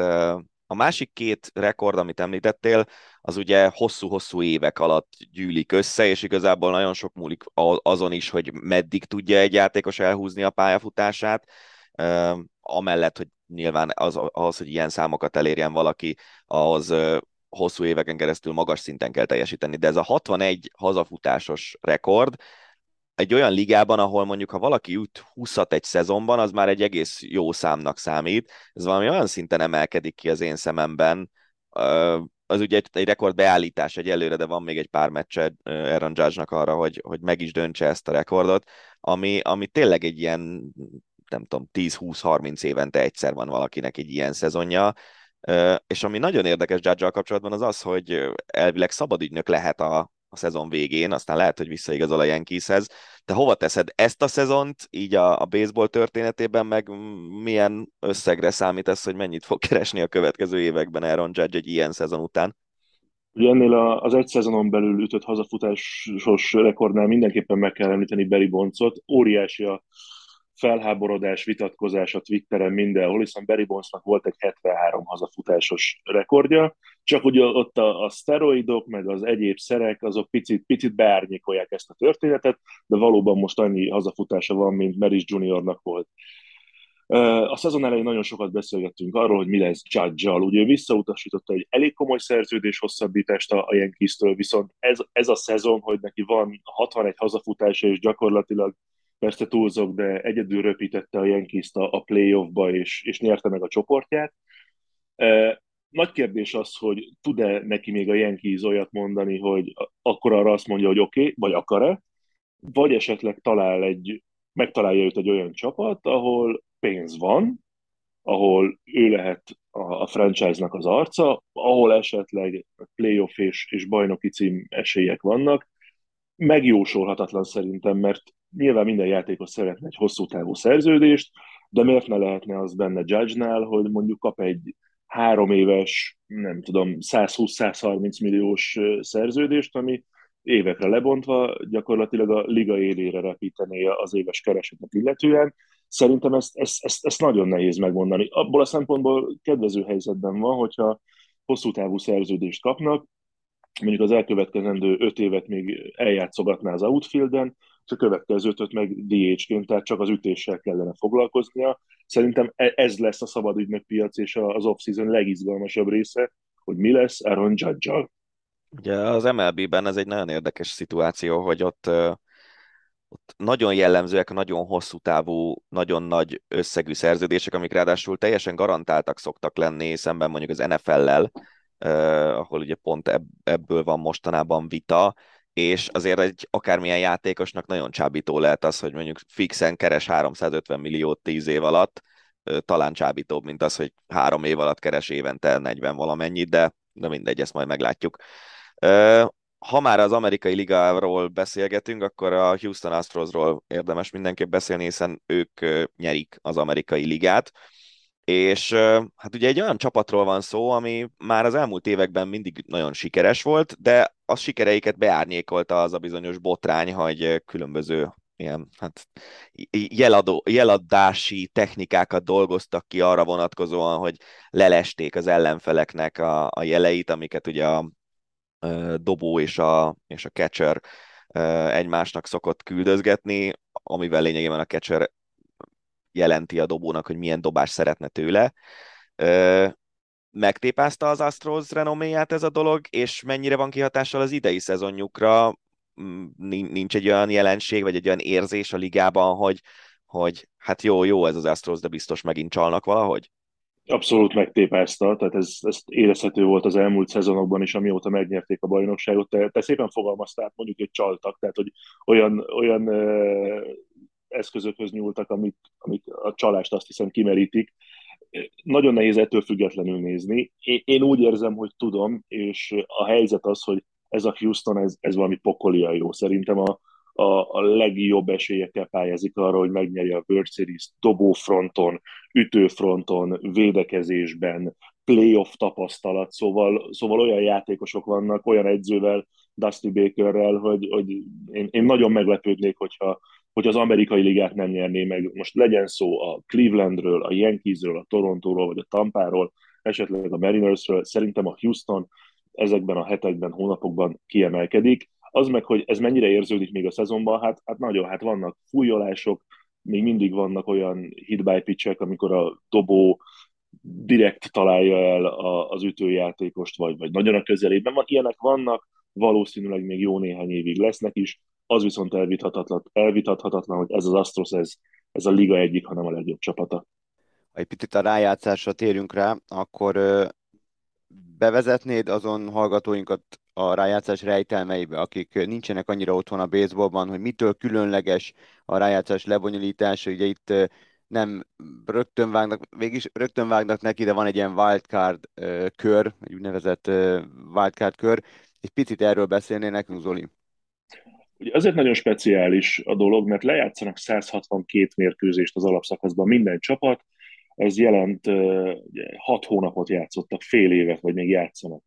a másik két rekord, amit említettél, az ugye hosszú-hosszú évek alatt gyűlik össze, és igazából nagyon sok múlik azon is, hogy meddig tudja egy játékos elhúzni a pályafutását, amellett, hogy nyilván az, az, hogy ilyen számokat elérjen valaki, ahhoz hosszú éveken keresztül magas szinten kell teljesíteni. De ez a 61 hazafutásos rekord, egy olyan ligában, ahol mondjuk, ha valaki üt 20 egy szezonban, az már egy egész jó számnak számít. Ez valami olyan szinten emelkedik ki az én szememben, az ugye egy, egy rekord beállítás egy előre, de van még egy pár meccse Aaron Judge-nak arra, hogy, hogy meg is döntse ezt a rekordot, ami, ami tényleg egy ilyen, nem tudom, 10-20-30 évente egyszer van valakinek egy ilyen szezonja, és ami nagyon érdekes judge kapcsolatban az az, hogy elvileg szabadügynök lehet a, a szezon végén, aztán lehet, hogy visszaigazol a Yankeeshez. Te hova teszed ezt a szezont, így a, a baseball történetében, meg milyen összegre számítasz, hogy mennyit fog keresni a következő években Aaron Judge egy ilyen szezon után? Ugye ennél az egy szezonon belül ütött hazafutásos rekordnál mindenképpen meg kell említeni Barry Bondsot. Óriási a felháborodás, vitatkozás a Twitteren mindenhol, hiszen Barry Bondsnak volt egy 73 hazafutásos rekordja, csak ugye ott a, a szteroidok, meg az egyéb szerek, azok picit, picit beárnyékolják ezt a történetet, de valóban most annyi hazafutása van, mint Meris Juniornak volt. A szezon elején nagyon sokat beszélgettünk arról, hogy mi lesz Judge-al. Ugye visszautasította egy elég komoly szerződés hosszabbítást a Yankees-től, viszont ez, ez a szezon, hogy neki van 61 hazafutása, és gyakorlatilag persze túlzok, de egyedül röpítette a Yankees-t a, a playoffba, és, és nyerte meg a csoportját. Nagy kérdés az, hogy tud-e neki még a Yankees olyat mondani, hogy akkor arra azt mondja, hogy oké, okay, vagy akar-e, vagy esetleg talál egy, megtalálja őt egy olyan csapat, ahol pénz van, ahol ő lehet a, franchise-nak az arca, ahol esetleg playoff és, és bajnoki cím esélyek vannak. Megjósolhatatlan szerintem, mert nyilván minden játékos szeretne egy hosszú távú szerződést, de miért ne lehetne az benne Judge-nál, hogy mondjuk kap egy három éves, nem tudom, 120-130 milliós szerződést, ami évekre lebontva gyakorlatilag a liga élére repítené az éves keresetet illetően. Szerintem ezt, ezt, ezt, ezt nagyon nehéz megmondani. Abból a szempontból kedvező helyzetben van, hogyha hosszú távú szerződést kapnak, mondjuk az elkövetkezendő öt évet még eljátszogatná az outfielden, a következő ötöt meg DH-ként, tehát csak az ütéssel kellene foglalkoznia. Szerintem e- ez lesz a szabad piac és az off-season legizgalmasabb része, hogy mi lesz Aaron judge Ugye az MLB-ben ez egy nagyon érdekes szituáció, hogy ott, ott nagyon jellemzőek nagyon hosszú távú, nagyon nagy összegű szerződések, amik ráadásul teljesen garantáltak szoktak lenni szemben mondjuk az NFL-lel, ahol ugye pont ebből van mostanában vita, és azért egy akármilyen játékosnak nagyon csábító lehet az, hogy mondjuk fixen keres 350 milliót 10 év alatt, talán csábítóbb, mint az, hogy három év alatt keres évente 40 valamennyit, de, de mindegy, ezt majd meglátjuk. Ha már az amerikai ligáról beszélgetünk, akkor a Houston Astrosról érdemes mindenképp beszélni, hiszen ők nyerik az amerikai ligát. És hát ugye egy olyan csapatról van szó, ami már az elmúlt években mindig nagyon sikeres volt, de a sikereiket beárnyékolta az a bizonyos botrány, hogy különböző ilyen hát, jeladó, jeladási technikákat dolgoztak ki arra vonatkozóan, hogy lelesték az ellenfeleknek a, a jeleit, amiket ugye a, a dobó és a, és a catcher egymásnak szokott küldözgetni, amivel lényegében a catcher jelenti a dobónak, hogy milyen dobás szeretne tőle. Megtépázta az Astros renoméját ez a dolog, és mennyire van kihatással az idei szezonjukra? Mm, nincs egy olyan jelenség, vagy egy olyan érzés a ligában, hogy, hogy hát jó, jó ez az Astros, de biztos megint csalnak valahogy? Abszolút megtépázta, tehát ez, ez érezhető volt az elmúlt szezonokban is, amióta megnyerték a bajnokságot. Te, te szépen fogalmaztál, mondjuk, hogy csaltak, tehát hogy olyan, olyan eszközökhöz nyúltak, amik, amik a csalást azt hiszem kimerítik. Nagyon nehéz ettől függetlenül nézni. Én, úgy érzem, hogy tudom, és a helyzet az, hogy ez a Houston, ez, ez valami pokolia jó. Szerintem a, a, a legjobb esélyekkel pályázik arra, hogy megnyerje a World Series dobófronton, ütőfronton, védekezésben, playoff tapasztalat, szóval, szóval olyan játékosok vannak, olyan edzővel, Dusty Bakerrel, hogy, hogy én, én nagyon meglepődnék, hogyha, hogy az amerikai ligát nem nyerné meg. Most legyen szó a Clevelandről, a Yankeesről, a Torontóról, vagy a Tampáról, esetleg a Marinersről, szerintem a Houston ezekben a hetekben, hónapokban kiemelkedik. Az meg, hogy ez mennyire érződik még a szezonban, hát, hát nagyon, hát vannak fújolások, még mindig vannak olyan hit by pitchek, amikor a dobó direkt találja el a, az ütőjátékost, vagy, vagy nagyon a közelében. Ilyenek vannak, valószínűleg még jó néhány évig lesznek is, az viszont elvitathatatlan, elvitathatatlan hogy ez az Astros, ez, ez a liga egyik, hanem a legjobb csapata. Ha egy picit a rájátszásra térünk rá, akkor bevezetnéd azon hallgatóinkat a rájátszás rejtelmeibe, akik nincsenek annyira otthon a baseballban, hogy mitől különleges a rájátszás lebonyolítása, ugye itt nem rögtön vágnak, végig rögtön vágnak neki, de van egy ilyen wildcard kör, egy úgynevezett wildcard kör. Egy picit erről beszélnél nekünk, Zoli? Ugye azért nagyon speciális a dolog, mert lejátszanak 162 mérkőzést az alapszakaszban minden csapat, ez jelent ugye, 6 hónapot játszottak, fél évet, vagy még játszanak,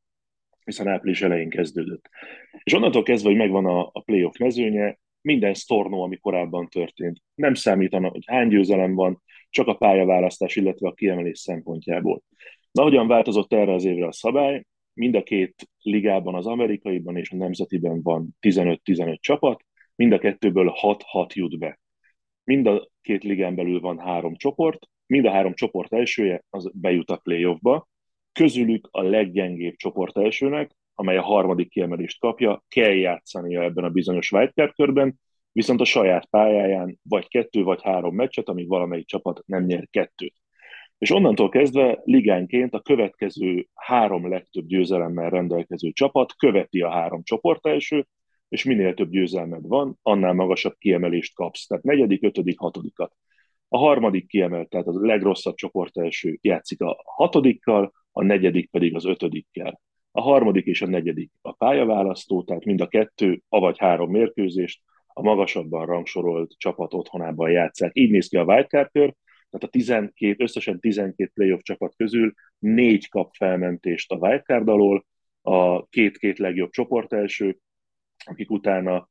hiszen április elején kezdődött. És onnantól kezdve, hogy megvan a, a playoff mezőnye, minden sztornó, ami korábban történt. Nem számítanak, hogy hány győzelem van, csak a pályaválasztás, illetve a kiemelés szempontjából. Na, hogyan változott erre az évre a szabály? Mind a két ligában, az amerikaiban és a nemzetiben van 15-15 csapat, mind a kettőből 6-6 jut be. Mind a két ligán belül van három csoport, mind a három csoport elsője az bejut a playoffba, közülük a leggyengébb csoport elsőnek, amely a harmadik kiemelést kapja, kell játszania ebben a bizonyos wildcard körben, viszont a saját pályáján vagy kettő vagy három meccset, amíg valamelyik csapat nem nyer kettőt. És onnantól kezdve ligánként a következő három legtöbb győzelemmel rendelkező csapat követi a három csoport első, és minél több győzelmed van, annál magasabb kiemelést kapsz. Tehát negyedik, ötödik, hatodikat. A harmadik kiemelt, tehát a legrosszabb csoport első játszik a hatodikkal, a negyedik pedig az ötödikkel. A harmadik és a negyedik a pályaválasztó, tehát mind a kettő, avagy három mérkőzést a magasabban rangsorolt csapat otthonában játszák. Így néz ki a wildcard tehát a 12, összesen 12 playoff csapat közül négy kap felmentést a wildcard alól, a két-két legjobb csoport első, akik utána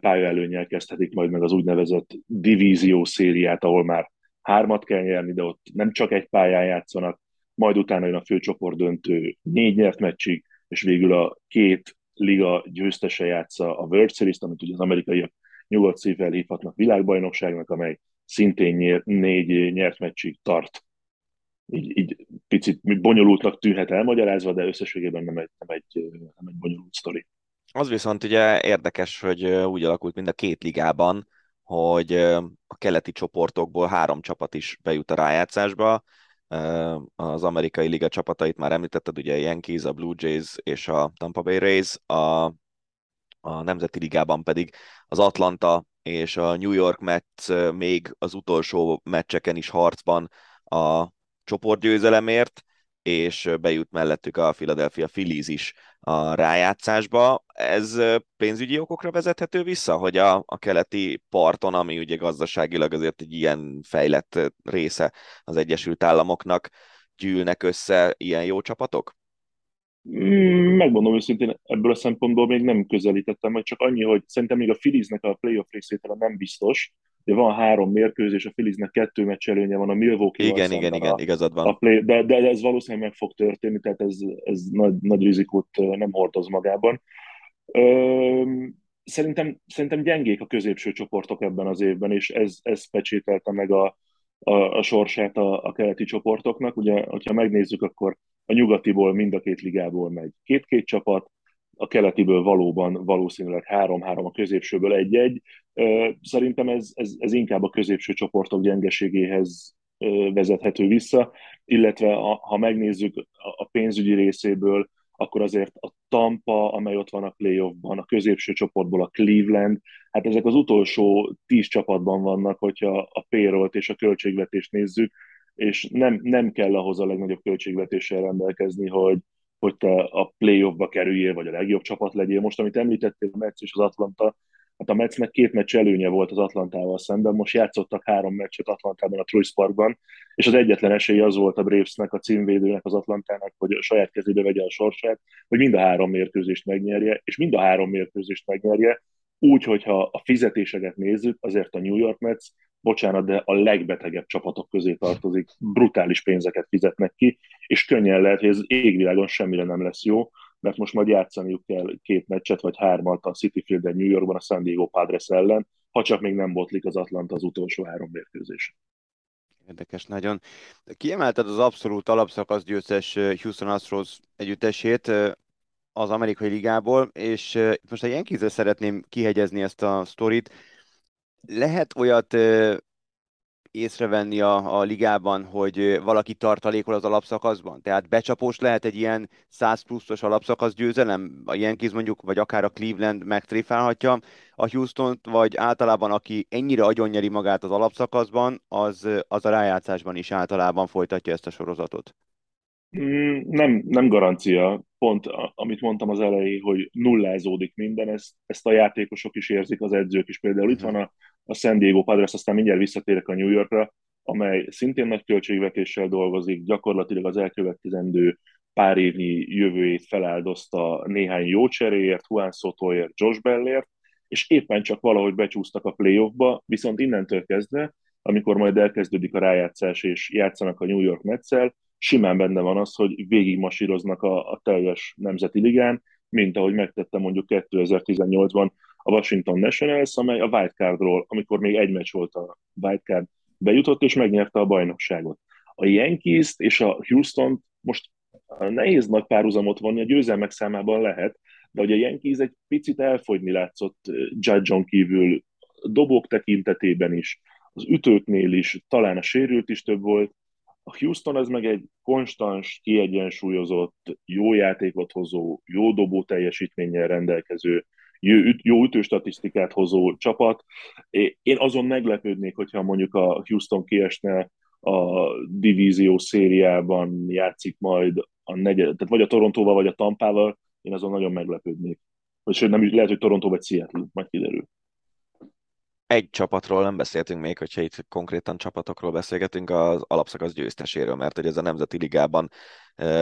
pályaelőnyel kezdhetik majd meg az úgynevezett divízió szériát, ahol már hármat kell nyerni, de ott nem csak egy pályán játszanak, majd utána jön a főcsoport döntő négy nyert meccsig, és végül a két liga győztese játsza a World Series-t, amit ugye az amerikaiak nyugodt szívvel hívhatnak világbajnokságnak, amely szintén négy nyert meccsig tart. Így, így picit bonyolultnak tűnhet elmagyarázva, de összességében nem egy, nem egy, nem egy bonyolult sztori. Az viszont ugye érdekes, hogy úgy alakult mind a két ligában, hogy a keleti csoportokból három csapat is bejut a rájátszásba. Az amerikai liga csapatait már említetted, ugye a Yankees, a Blue Jays és a Tampa Bay Rays, a, a nemzeti ligában pedig az Atlanta és a New York Mets még az utolsó meccseken is harcban a csoportgyőzelemért, és bejut mellettük a Philadelphia Phillies is a rájátszásba. Ez pénzügyi okokra vezethető vissza, hogy a, a keleti parton, ami ugye gazdaságilag azért egy ilyen fejlett része az Egyesült Államoknak, gyűlnek össze ilyen jó csapatok? Mm, megmondom őszintén, ebből a szempontból még nem közelítettem, vagy csak annyi, hogy szerintem még a Filiznek a playoff részétele nem biztos, de van három mérkőzés, a Filiznek kettő meccs előnye van a milwaukee Igen, igen, igen, igazad van. A play, de, de, ez valószínűleg meg fog történni, tehát ez, ez nagy, nagy rizikót nem hordoz magában. Ö, szerintem, szerintem gyengék a középső csoportok ebben az évben, és ez, ez pecsételte meg a, a, a sorsát a, a keleti csoportoknak. Ugye, hogyha megnézzük, akkor a nyugatiból mind a két ligából megy két-két csapat, a keletiből valóban valószínűleg három-három, a középsőből egy-egy. Szerintem ez, ez, ez inkább a középső csoportok gyengeségéhez vezethető vissza, illetve ha megnézzük a pénzügyi részéből, akkor azért a Tampa, amely ott van a playoffban, a középső csoportból a Cleveland, hát ezek az utolsó tíz csapatban vannak, hogyha a payroll és a költségvetést nézzük, és nem, nem kell ahhoz a legnagyobb költségvetéssel rendelkezni, hogy, hogy te a playoffba kerüljél, vagy a legjobb csapat legyél. Most, amit említettél, a Metsz és az Atlanta, hát a Metsnek két meccs előnye volt az Atlantával szemben, most játszottak három meccset Atlantában, a Truist Parkban, és az egyetlen esély az volt a Bravesnek, a címvédőnek, az Atlantának, hogy a saját kezébe vegye a sorsát, hogy mind a három mérkőzést megnyerje, és mind a három mérkőzést megnyerje, úgy, hogyha a fizetéseket nézzük, azért a New York Mets bocsánat, de a legbetegebb csapatok közé tartozik, brutális pénzeket fizetnek ki, és könnyen lehet, hogy ez égvilágon semmire nem lesz jó, mert most majd játszaniuk kell két meccset, vagy hármat a City Field New Yorkban a San Diego Padres ellen, ha csak még nem botlik az Atlanta az utolsó három mérkőzés. Érdekes nagyon. Kiemelted az abszolút alapszakasz győztes Houston Astros együttesét az amerikai ligából, és most a yankees szeretném kihegyezni ezt a sztorit lehet olyat észrevenni a, a ligában, hogy valaki tartalékol az alapszakaszban? Tehát becsapós lehet egy ilyen 100 pluszos alapszakasz győzelem? A Yankees mondjuk, vagy akár a Cleveland megtréfálhatja a houston vagy általában aki ennyire agyonnyeri magát az alapszakaszban, az, az a rájátszásban is általában folytatja ezt a sorozatot? Mm, nem, nem garancia. Pont amit mondtam az elején, hogy nullázódik minden, ezt, ezt a játékosok is érzik, az edzők is. Például itt mhm. van a, a San Diego Padres, aztán mindjárt visszatérek a New Yorkra, amely szintén nagy költségvetéssel dolgozik, gyakorlatilag az elkövetkezendő pár évnyi jövőjét feláldozta néhány jó cseréért, Juan Sotoért, Josh Bellért, és éppen csak valahogy becsúsztak a playoffba, viszont innentől kezdve, amikor majd elkezdődik a rájátszás és játszanak a New York Metszel, simán benne van az, hogy végigmasíroznak a, a teljes nemzeti ligán, mint ahogy megtette mondjuk 2018-ban a Washington Nationals, amely a wildcardról, amikor még egy meccs volt a wildcard bejutott és megnyerte a bajnokságot. A Yankees és a Houston most nehéz nagy párhuzamot vonni, a győzelmek számában lehet, de hogy a Yankees egy picit elfogyni látszott Judge-on kívül, dobók tekintetében is, az ütőknél is, talán a sérült is több volt. A Houston az meg egy konstans, kiegyensúlyozott, jó játékot hozó, jó dobó teljesítménnyel rendelkező, jó, ütőstatisztikát hozó csapat. Én azon meglepődnék, hogyha mondjuk a Houston kiesne a divízió szériában játszik majd a negyed, tehát vagy a Torontóval, vagy a Tampával, én azon nagyon meglepődnék. Sőt, nem lehet, hogy Toronto vagy Seattle, majd kiderül. Egy csapatról nem beszéltünk még, hogyha itt konkrétan csapatokról beszélgetünk, az alapszakasz győzteséről, mert hogy ez a Nemzeti Ligában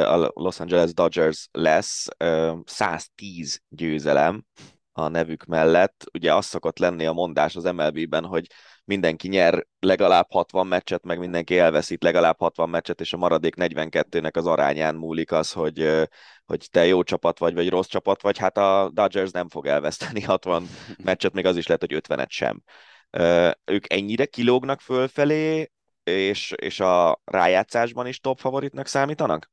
a Los Angeles Dodgers lesz 110 győzelem, a nevük mellett. Ugye az szokott lenni a mondás az MLB-ben, hogy mindenki nyer legalább 60 meccset, meg mindenki elveszít legalább 60 meccset, és a maradék 42-nek az arányán múlik az, hogy, hogy te jó csapat vagy, vagy rossz csapat vagy. Hát a Dodgers nem fog elveszteni 60 meccset, még az is lehet, hogy 50-et sem. Ők ennyire kilógnak fölfelé, és, és a rájátszásban is top favoritnak számítanak?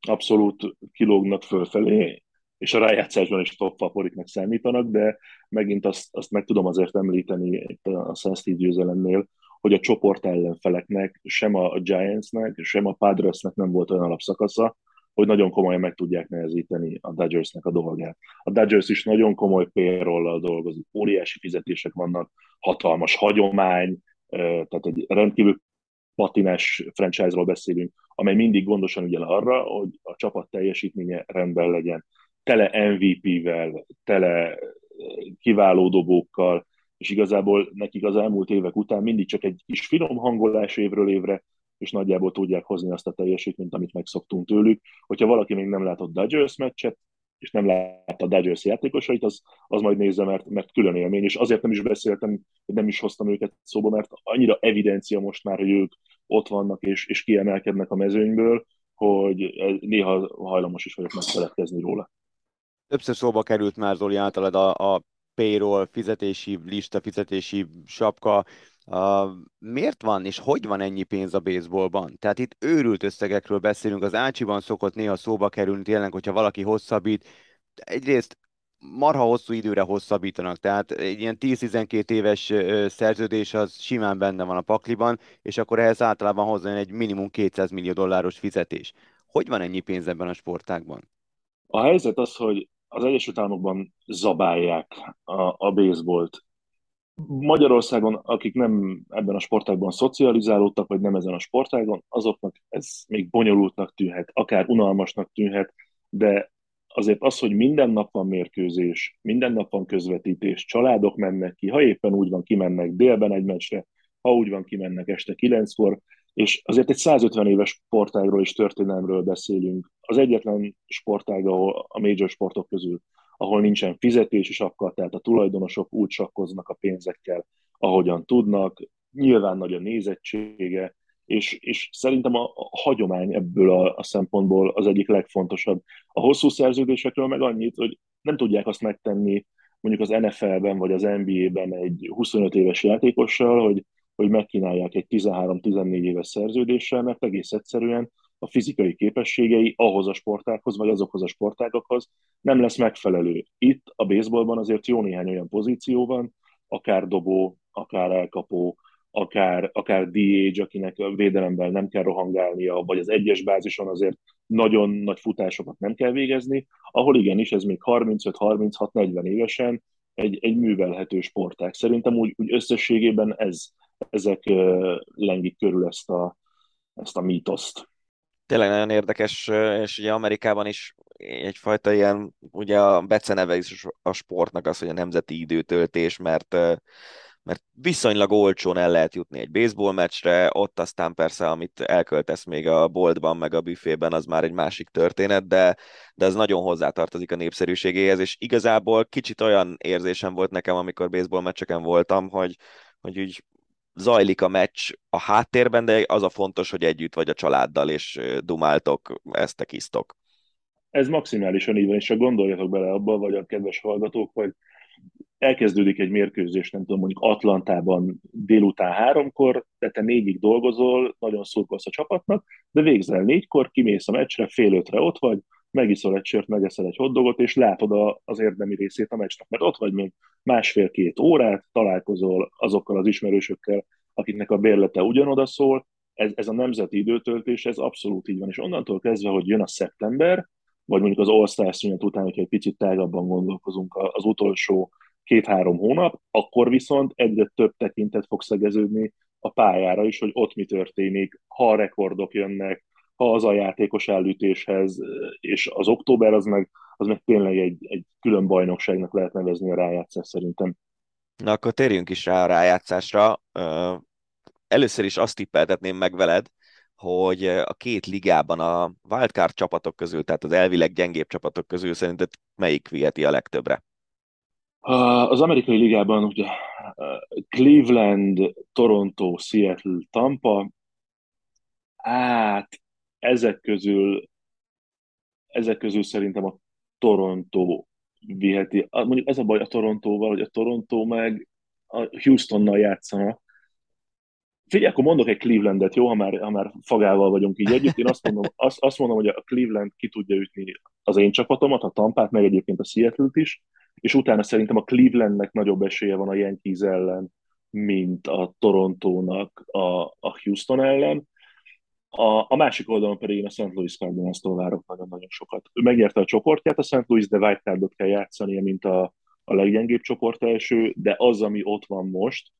Abszolút kilógnak fölfelé és a rájátszásban is top favoritnek számítanak, de megint azt, azt meg tudom azért említeni itt a Sensitive győzelemnél, hogy a csoport ellenfeleknek, sem a Giantsnek, sem a Padresnek nem volt olyan alapszakasza, hogy nagyon komolyan meg tudják nehezíteni a Dodgersnek a dolgát. A Dodgers is nagyon komoly payroll dolgozik, óriási fizetések vannak, hatalmas hagyomány, tehát egy rendkívül patinás franchise-ról beszélünk, amely mindig gondosan ügyel arra, hogy a csapat teljesítménye rendben legyen tele MVP-vel, tele eh, kiváló dobókkal, és igazából nekik az elmúlt évek után mindig csak egy kis finom hangolás évről évre, és nagyjából tudják hozni azt a teljesítményt, amit megszoktunk tőlük. Hogyha valaki még nem látott Dodgers meccset, és nem látta a Dodgers játékosait, az, az majd nézze, mert, mert külön élmény, és azért nem is beszéltem, nem is hoztam őket szóba, mert annyira evidencia most már, hogy ők ott vannak és, és kiemelkednek a mezőnyből, hogy néha hajlamos is vagyok megfeledkezni róla. Többször szóba került már Zoli általad a, a payroll, fizetési lista, fizetési sapka. Uh, miért van és hogy van ennyi pénz a baseballban? Tehát itt őrült összegekről beszélünk, az Ácsiban szokott néha szóba kerülni tényleg, hogyha valaki hosszabbít. Egyrészt marha hosszú időre hosszabbítanak, tehát egy ilyen 10-12 éves szerződés az simán benne van a pakliban, és akkor ehhez általában hozzá egy minimum 200 millió dolláros fizetés. Hogy van ennyi pénz ebben a sportágban? A helyzet az, hogy az Egyesült Államokban zabálják a, a baseballt. Magyarországon, akik nem ebben a sportágban szocializálódtak, vagy nem ezen a sportágon, azoknak ez még bonyolultnak tűnhet, akár unalmasnak tűnhet, de azért az, hogy minden nap van mérkőzés, minden nap van közvetítés, családok mennek ki, ha éppen úgy van, kimennek délben egy meccsre, ha úgy van, kimennek este kilenckor, és azért egy 150 éves sportágról és történelmről beszélünk. Az egyetlen sportág, ahol a major sportok közül, ahol nincsen fizetés is akkor, tehát a tulajdonosok úgy sakkoznak a pénzekkel, ahogyan tudnak. Nyilván nagy a nézettsége, és, és szerintem a, hagyomány ebből a, a szempontból az egyik legfontosabb. A hosszú szerződésésekről meg annyit, hogy nem tudják azt megtenni mondjuk az NFL-ben vagy az NBA-ben egy 25 éves játékossal, hogy hogy megkínálják egy 13-14 éves szerződéssel, mert egész egyszerűen a fizikai képességei ahhoz a sportákhoz, vagy azokhoz a sportágokhoz nem lesz megfelelő. Itt a baseballban azért jó néhány olyan pozíció van, akár dobó, akár elkapó, akár, akár DH, akinek védelemben nem kell rohangálnia, vagy az egyes bázison azért nagyon nagy futásokat nem kell végezni, ahol igenis ez még 35-36-40 évesen egy, egy művelhető sportág. Szerintem úgy, úgy összességében ez, ezek lengik körül ezt a, ezt a mítoszt. Tényleg nagyon érdekes, és ugye Amerikában is egyfajta ilyen, ugye a beceneve is a sportnak az, hogy a nemzeti időtöltés, mert mert viszonylag olcsón el lehet jutni egy baseball meccsre, ott aztán persze, amit elköltesz még a boltban, meg a büfében, az már egy másik történet, de, de az nagyon hozzátartozik a népszerűségéhez, és igazából kicsit olyan érzésem volt nekem, amikor baseball meccseken voltam, hogy, hogy úgy zajlik a meccs a háttérben, de az a fontos, hogy együtt vagy a családdal, és dumáltok, ezt kisztok. Ez maximálisan így van, és csak gondoljatok bele abba, vagy a kedves hallgatók, hogy elkezdődik egy mérkőzés, nem tudom, mondjuk Atlantában délután háromkor, de te négyig dolgozol, nagyon szurkolsz a csapatnak, de végzel négykor, kimész a meccsre, fél ötre ott vagy, megiszol egy sört, megeszel egy hoddogot, és látod a, az érdemi részét a meccsnek, mert ott vagy még másfél-két órát, találkozol azokkal az ismerősökkel, akiknek a bérlete ugyanoda szól, ez, ez a nemzeti időtöltés, ez abszolút így van, és onnantól kezdve, hogy jön a szeptember, vagy mondjuk az All-Star szünet után, hogyha egy picit tágabban gondolkozunk az utolsó két-három hónap, akkor viszont egyre több tekintet fog szegeződni a pályára is, hogy ott mi történik, ha a rekordok jönnek, az a játékos elütéshez, és az október az meg, az meg tényleg egy, egy külön bajnokságnak lehet nevezni a rájátszás szerintem. Na akkor térjünk is rá a rájátszásra. Először is azt tippeltetném meg veled, hogy a két ligában a wildcard csapatok közül, tehát az elvileg gyengébb csapatok közül szerinted melyik viheti a legtöbbre? Az amerikai ligában ugye Cleveland, Toronto, Seattle, Tampa, hát ezek közül ezek közül szerintem a Toronto viheti. Mondjuk az a baj a Torontóval, hogy a Toronto meg a Houstonnal játszana. Figyelj, akkor mondok egy Clevelandet, jó, ha már, ha már fagával vagyunk így együtt. Én azt mondom, azt, azt mondom, hogy a Cleveland ki tudja ütni az én csapatomat, a Tampát, meg egyébként a Seattle-t is, és utána szerintem a Clevelandnek nagyobb esélye van a Yankees ellen, mint a Torontónak a, a Houston ellen. A, a másik oldalon pedig én a St. Louis Cardinals-tól várok nagyon-nagyon sokat. Ő megnyerte a csoportját a St. Louis, de wildcardot kell játszania, mint a, a leggyengébb csoport első, de az, ami ott van most,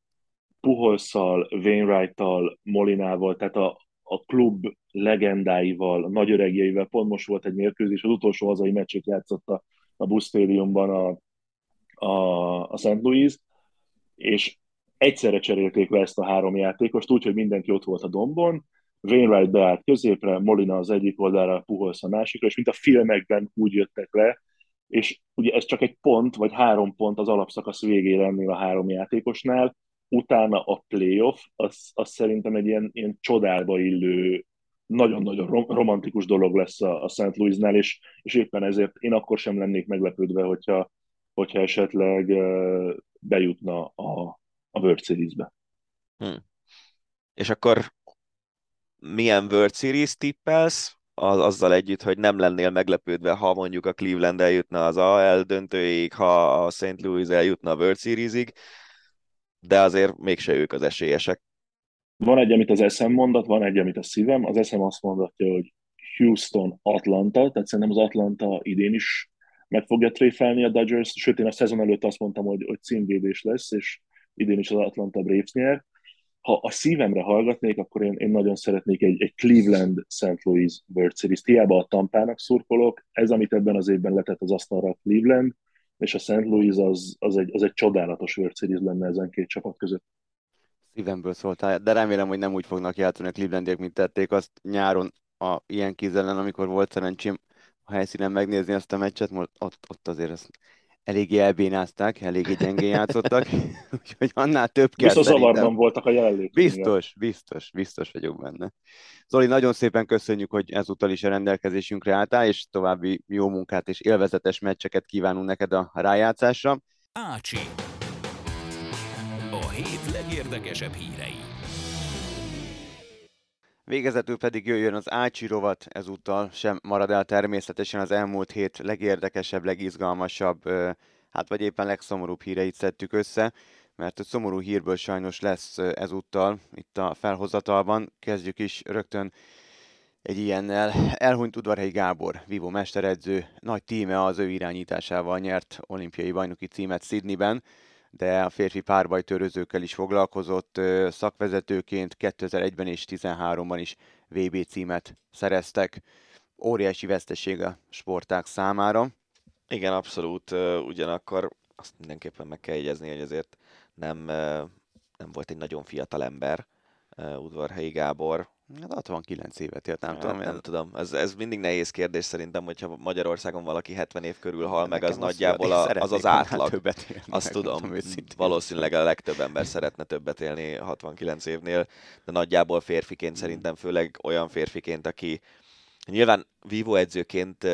Puholszal, Wainwright-tal, Molinával, tehát a, a klub legendáival, a nagyöregjeivel, pont most volt egy mérkőzés, az utolsó hazai meccsét játszotta a Busz Stadiumban a, a, a St. Louis, és egyszerre cserélték le ezt a három játékost, úgyhogy mindenki ott volt a dombon, Wainwright beállt középre, Molina az egyik oldalra, Puholsz a másikra, és mint a filmekben úgy jöttek le, és ugye ez csak egy pont, vagy három pont az alapszakasz végére ennél a három játékosnál, utána a playoff, az, az szerintem egy ilyen, ilyen csodálba illő, nagyon-nagyon romantikus dolog lesz a, a St. Louisnál, és, és éppen ezért én akkor sem lennék meglepődve, hogyha, hogyha esetleg bejutna a, a World Series-be. Hmm. És akkor milyen World Series tippelsz, az, azzal együtt, hogy nem lennél meglepődve, ha mondjuk a Cleveland eljutna az AL döntőig, ha a St. Louis eljutna a World Series-ig, de azért mégse ők az esélyesek. Van egy, amit az eszem mondat, van egy, amit a szívem. Az eszem azt mondatja, hogy Houston, Atlanta, tehát szerintem az Atlanta idén is meg fogja tréfelni a Dodgers, sőt én a szezon előtt azt mondtam, hogy, hogy címvédés lesz, és idén is az Atlanta Braves nyer ha a szívemre hallgatnék, akkor én, én nagyon szeretnék egy, egy Cleveland-St. Louis World Series. Hiába a Tampának szurkolok, ez, amit ebben az évben letett az asztalra a Cleveland, és a St. Louis az, az, egy, az egy csodálatos World Series lenne ezen két csapat között. Szívemből szóltál, de remélem, hogy nem úgy fognak játszani a Clevelandiek, mint tették azt nyáron a ilyen kizellen, amikor volt szerencsém a helyszínen megnézni ezt a meccset, ott, ott azért ezt eléggé elbénázták, eléggé gyengén játszottak, úgyhogy annál több kell Biztos zavarban voltak a jelenlék. Biztos, biztos, biztos vagyok benne. Zoli, nagyon szépen köszönjük, hogy ezúttal is a rendelkezésünkre álltál, és további jó munkát és élvezetes meccseket kívánunk neked a rájátszásra. Ácsi. A hét legérdekesebb hírei. Végezetül pedig jöjjön az Ácsi rovat, ezúttal sem marad el természetesen az elmúlt hét legérdekesebb, legizgalmasabb, hát vagy éppen legszomorúbb híreit szedtük össze, mert a szomorú hírből sajnos lesz ezúttal itt a felhozatalban. Kezdjük is rögtön egy ilyennel. Elhunyt Udvarhelyi Gábor, Vivo mesteredző, nagy tíme az ő irányításával nyert olimpiai bajnoki címet Sydneyben de a férfi párbajtörözőkkel is foglalkozott szakvezetőként, 2001-ben és 2013-ban is VB címet szereztek. Óriási veszteség a sporták számára. Igen, abszolút. Ugyanakkor azt mindenképpen meg kell jegyezni, hogy azért nem, nem volt egy nagyon fiatal ember, Udvarhelyi Gábor, Hát 69 évet élt, nem hát, tudom. Nem tudom. Ez, ez mindig nehéz kérdés szerintem, hogyha Magyarországon valaki 70 év körül hal meg, az nagyjából a, az az átlag. Többet élni, Azt tudom, valószínűleg a legtöbb ember szeretne többet élni 69 évnél, de nagyjából férfiként hmm. szerintem, főleg olyan férfiként, aki nyilván vívó edzőként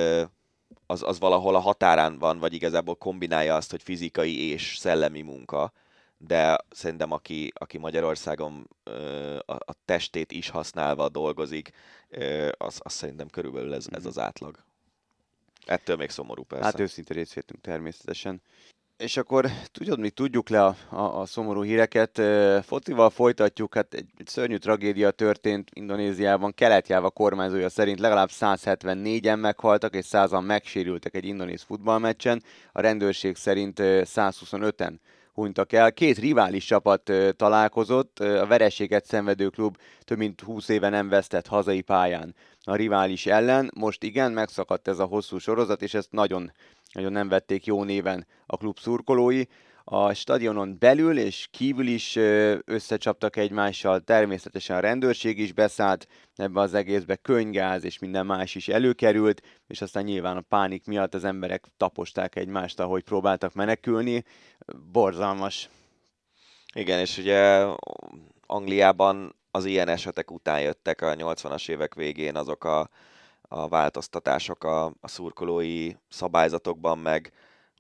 az, az valahol a határán van, vagy igazából kombinálja azt, hogy fizikai és szellemi munka, de szerintem aki, aki Magyarországon a, a testét is használva dolgozik, az, az szerintem körülbelül ez, ez Mhm. az átlag. Ettől még szomorú persze. Hát őszinte részvétünk természetesen. És akkor tudod, mi tudjuk le a, a, a szomorú híreket. Focival folytatjuk, hát egy, szörnyű tragédia történt Indonéziában. Keletjáva kormányzója szerint legalább 174-en meghaltak, és 100-an megsérültek egy indonéz futballmeccsen. A rendőrség szerint ö, 125-en hunytak el. Két rivális csapat találkozott, a vereséget szenvedő klub több mint 20 éve nem vesztett hazai pályán a rivális ellen. Most igen, megszakadt ez a hosszú sorozat, és ezt nagyon, nagyon nem vették jó néven a klub szurkolói. A stadionon belül és kívül is összecsaptak egymással, természetesen a rendőrség is beszállt ebbe az egészbe, könygáz és minden más is előkerült, és aztán nyilván a pánik miatt az emberek taposták egymást, ahogy próbáltak menekülni. Borzalmas. Igen, és ugye Angliában az ilyen esetek után jöttek a 80-as évek végén azok a, a változtatások a, a szurkolói szabályzatokban, meg,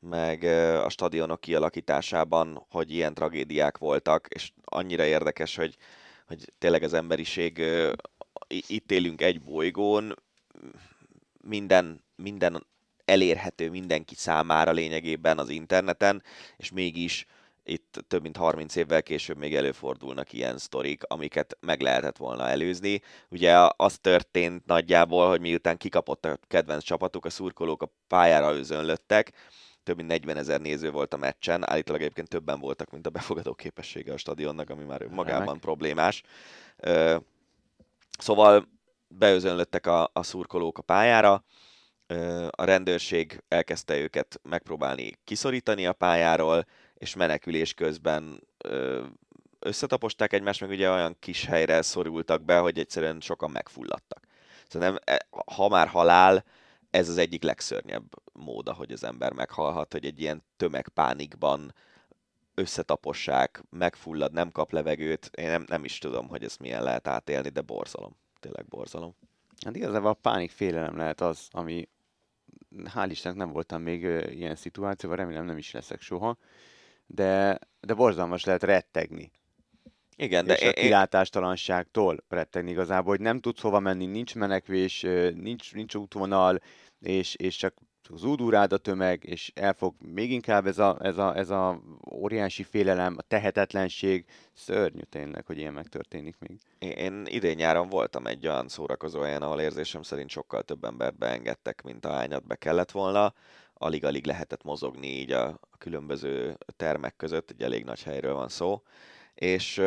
meg a stadionok kialakításában, hogy ilyen tragédiák voltak, és annyira érdekes, hogy, hogy tényleg az emberiség, itt élünk egy bolygón, minden, minden elérhető mindenki számára lényegében az interneten, és mégis itt több mint 30 évvel később még előfordulnak ilyen sztorik, amiket meg lehetett volna előzni. Ugye az történt nagyjából, hogy miután kikapott a kedvenc csapatuk, a szurkolók a pályára özönlöttek, több mint 40 ezer néző volt a meccsen, állítólag egyébként többen voltak, mint a befogadó képessége a stadionnak, ami már magában Remek. problémás. Szóval beözönlöttek a, a szurkolók a pályára, a rendőrség elkezdte őket megpróbálni kiszorítani a pályáról, és menekülés közben összetaposták egymást, meg ugye olyan kis helyre szorultak be, hogy egyszerűen sokan megfulladtak. Szerintem, e- ha már halál, ez az egyik legszörnyebb mód, hogy az ember meghalhat, hogy egy ilyen tömegpánikban összetapossák, megfullad, nem kap levegőt. Én nem, nem is tudom, hogy ezt milyen lehet átélni, de borzalom. Tényleg borzalom. Hát igazából a pánik félelem lehet az, ami hál' Istennek nem voltam még ilyen szituációban, remélem nem is leszek soha, de, de borzalmas lehet rettegni. Igen, De de és a én, én, kilátástalanságtól rettegni igazából, hogy nem tudsz hova menni, nincs menekvés, nincs, nincs útvonal, és, és csak zúdul rád a tömeg, és elfog még inkább ez a, ez, a, ez a óriási félelem, a tehetetlenség, szörnyű tényleg, hogy ilyen megtörténik még. én idén-nyáron voltam egy olyan szórakozó helyen, ahol érzésem szerint sokkal több embert beengedtek, mint ahányat be kellett volna. Alig-alig lehetett mozogni így a, a különböző termek között, egy elég nagy helyről van szó. És,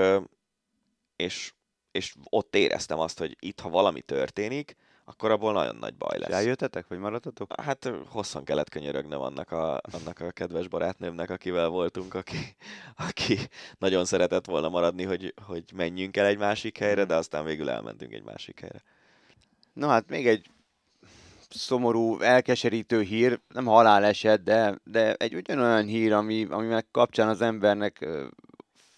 és, és ott éreztem azt, hogy itt, ha valami történik, akkor abból nagyon nagy baj lesz. eljöttetek, vagy maradtatok? Hát hosszan kellett könyörögnem annak a, annak a kedves barátnőmnek, akivel voltunk, aki, aki nagyon szeretett volna maradni, hogy, hogy menjünk el egy másik helyre, de aztán végül elmentünk egy másik helyre. Na hát még egy szomorú, elkeserítő hír, nem haláleset, de, de egy ugyanolyan hír, ami, ami meg kapcsán az embernek,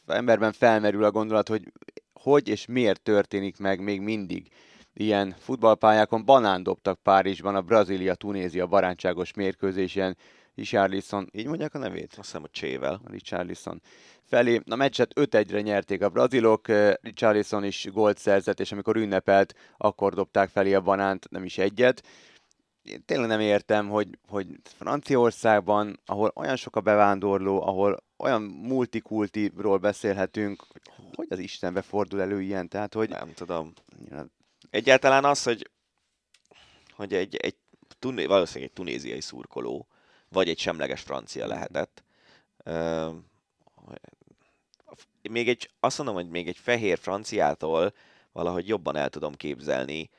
emberben felmerül a gondolat, hogy hogy és miért történik meg még mindig ilyen futballpályákon. Banán dobtak Párizsban a Brazília-Tunézia barátságos mérkőzésen. Richarlison, így mondják a nevét? Azt hiszem, hogy csével. Richarlison felé. A meccset 5-1-re nyerték a brazilok, eh, Richarlison is gólt szerzett, és amikor ünnepelt, akkor dobták felé a banánt, nem is egyet. Én tényleg nem értem, hogy, hogy Franciaországban, ahol olyan sok a bevándorló, ahol olyan multikultiról beszélhetünk, hogy, hogy az Istenbe fordul elő ilyen, tehát hogy Nem tudom. Egyáltalán az, hogy, hogy egy, egy valószínűleg egy tunéziai szurkoló, vagy egy semleges francia lehetett. Még egy, azt mondom, hogy még egy fehér franciától valahogy jobban el tudom képzelni,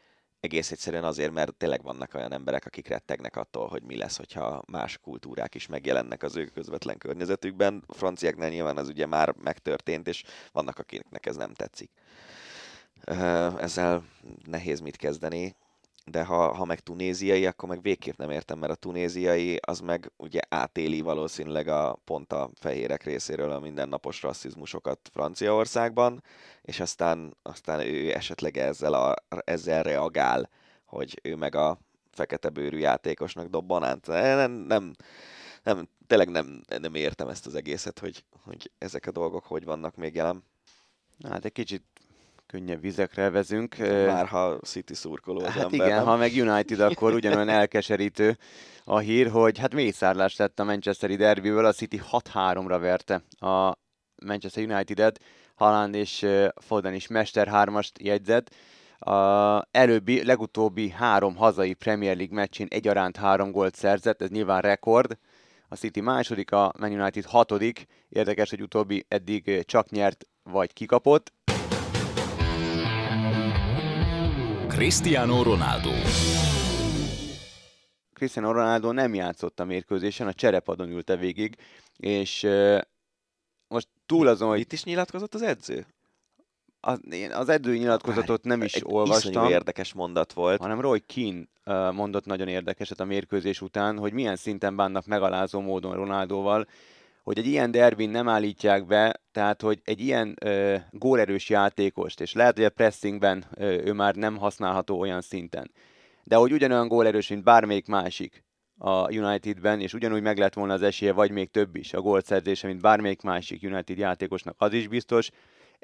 egész egyszerűen azért, mert tényleg vannak olyan emberek, akik rettegnek attól, hogy mi lesz, hogyha más kultúrák is megjelennek az ő közvetlen környezetükben. A franciáknál nyilván ez ugye már megtörtént, és vannak, akiknek ez nem tetszik. Ezzel nehéz mit kezdeni, de ha, ha meg tunéziai, akkor meg végképp nem értem, mert a tunéziai az meg ugye átéli valószínűleg a pont a fehérek részéről a mindennapos rasszizmusokat Franciaországban, és aztán, aztán ő esetleg ezzel, a, ezzel reagál, hogy ő meg a fekete bőrű játékosnak dob banánt. Nem, nem, nem, tényleg nem, nem értem ezt az egészet, hogy, hogy ezek a dolgok hogy vannak még jelen. Hát egy kicsit könnyebb vizekre vezünk. Már ha City szurkoló az Hát ember, igen, nem? ha meg United, akkor ugyanolyan elkeserítő a hír, hogy hát mészárlás lett a Manchesteri derbyből, a City 6-3-ra verte a Manchester United-et, Haaland és Foden is Mester 3-ast jegyzett. A előbbi, legutóbbi három hazai Premier League meccsén egyaránt három gólt szerzett, ez nyilván rekord. A City második, a Man United hatodik. Érdekes, hogy utóbbi eddig csak nyert vagy kikapott. Cristiano Ronaldo. Cristiano Ronaldo nem játszott a mérkőzésen, a cserepadon ülte végig, és most túl azon, hogy Itt is nyilatkozott az edző? az, én az edzői nyilatkozatot nem is Egy olvastam, érdekes mondat volt. hanem Roy Keane mondott nagyon érdekeset a mérkőzés után, hogy milyen szinten bánnak megalázó módon Ronaldóval, hogy egy ilyen derbin nem állítják be, tehát hogy egy ilyen ö, gólerős játékost, és lehet, hogy a pressingben ö, ő már nem használható olyan szinten, de hogy ugyanolyan gólerős, mint bármelyik másik a Unitedben, és ugyanúgy meg lett volna az esélye, vagy még több is a gólszerzése, mint bármelyik másik United játékosnak, az is biztos.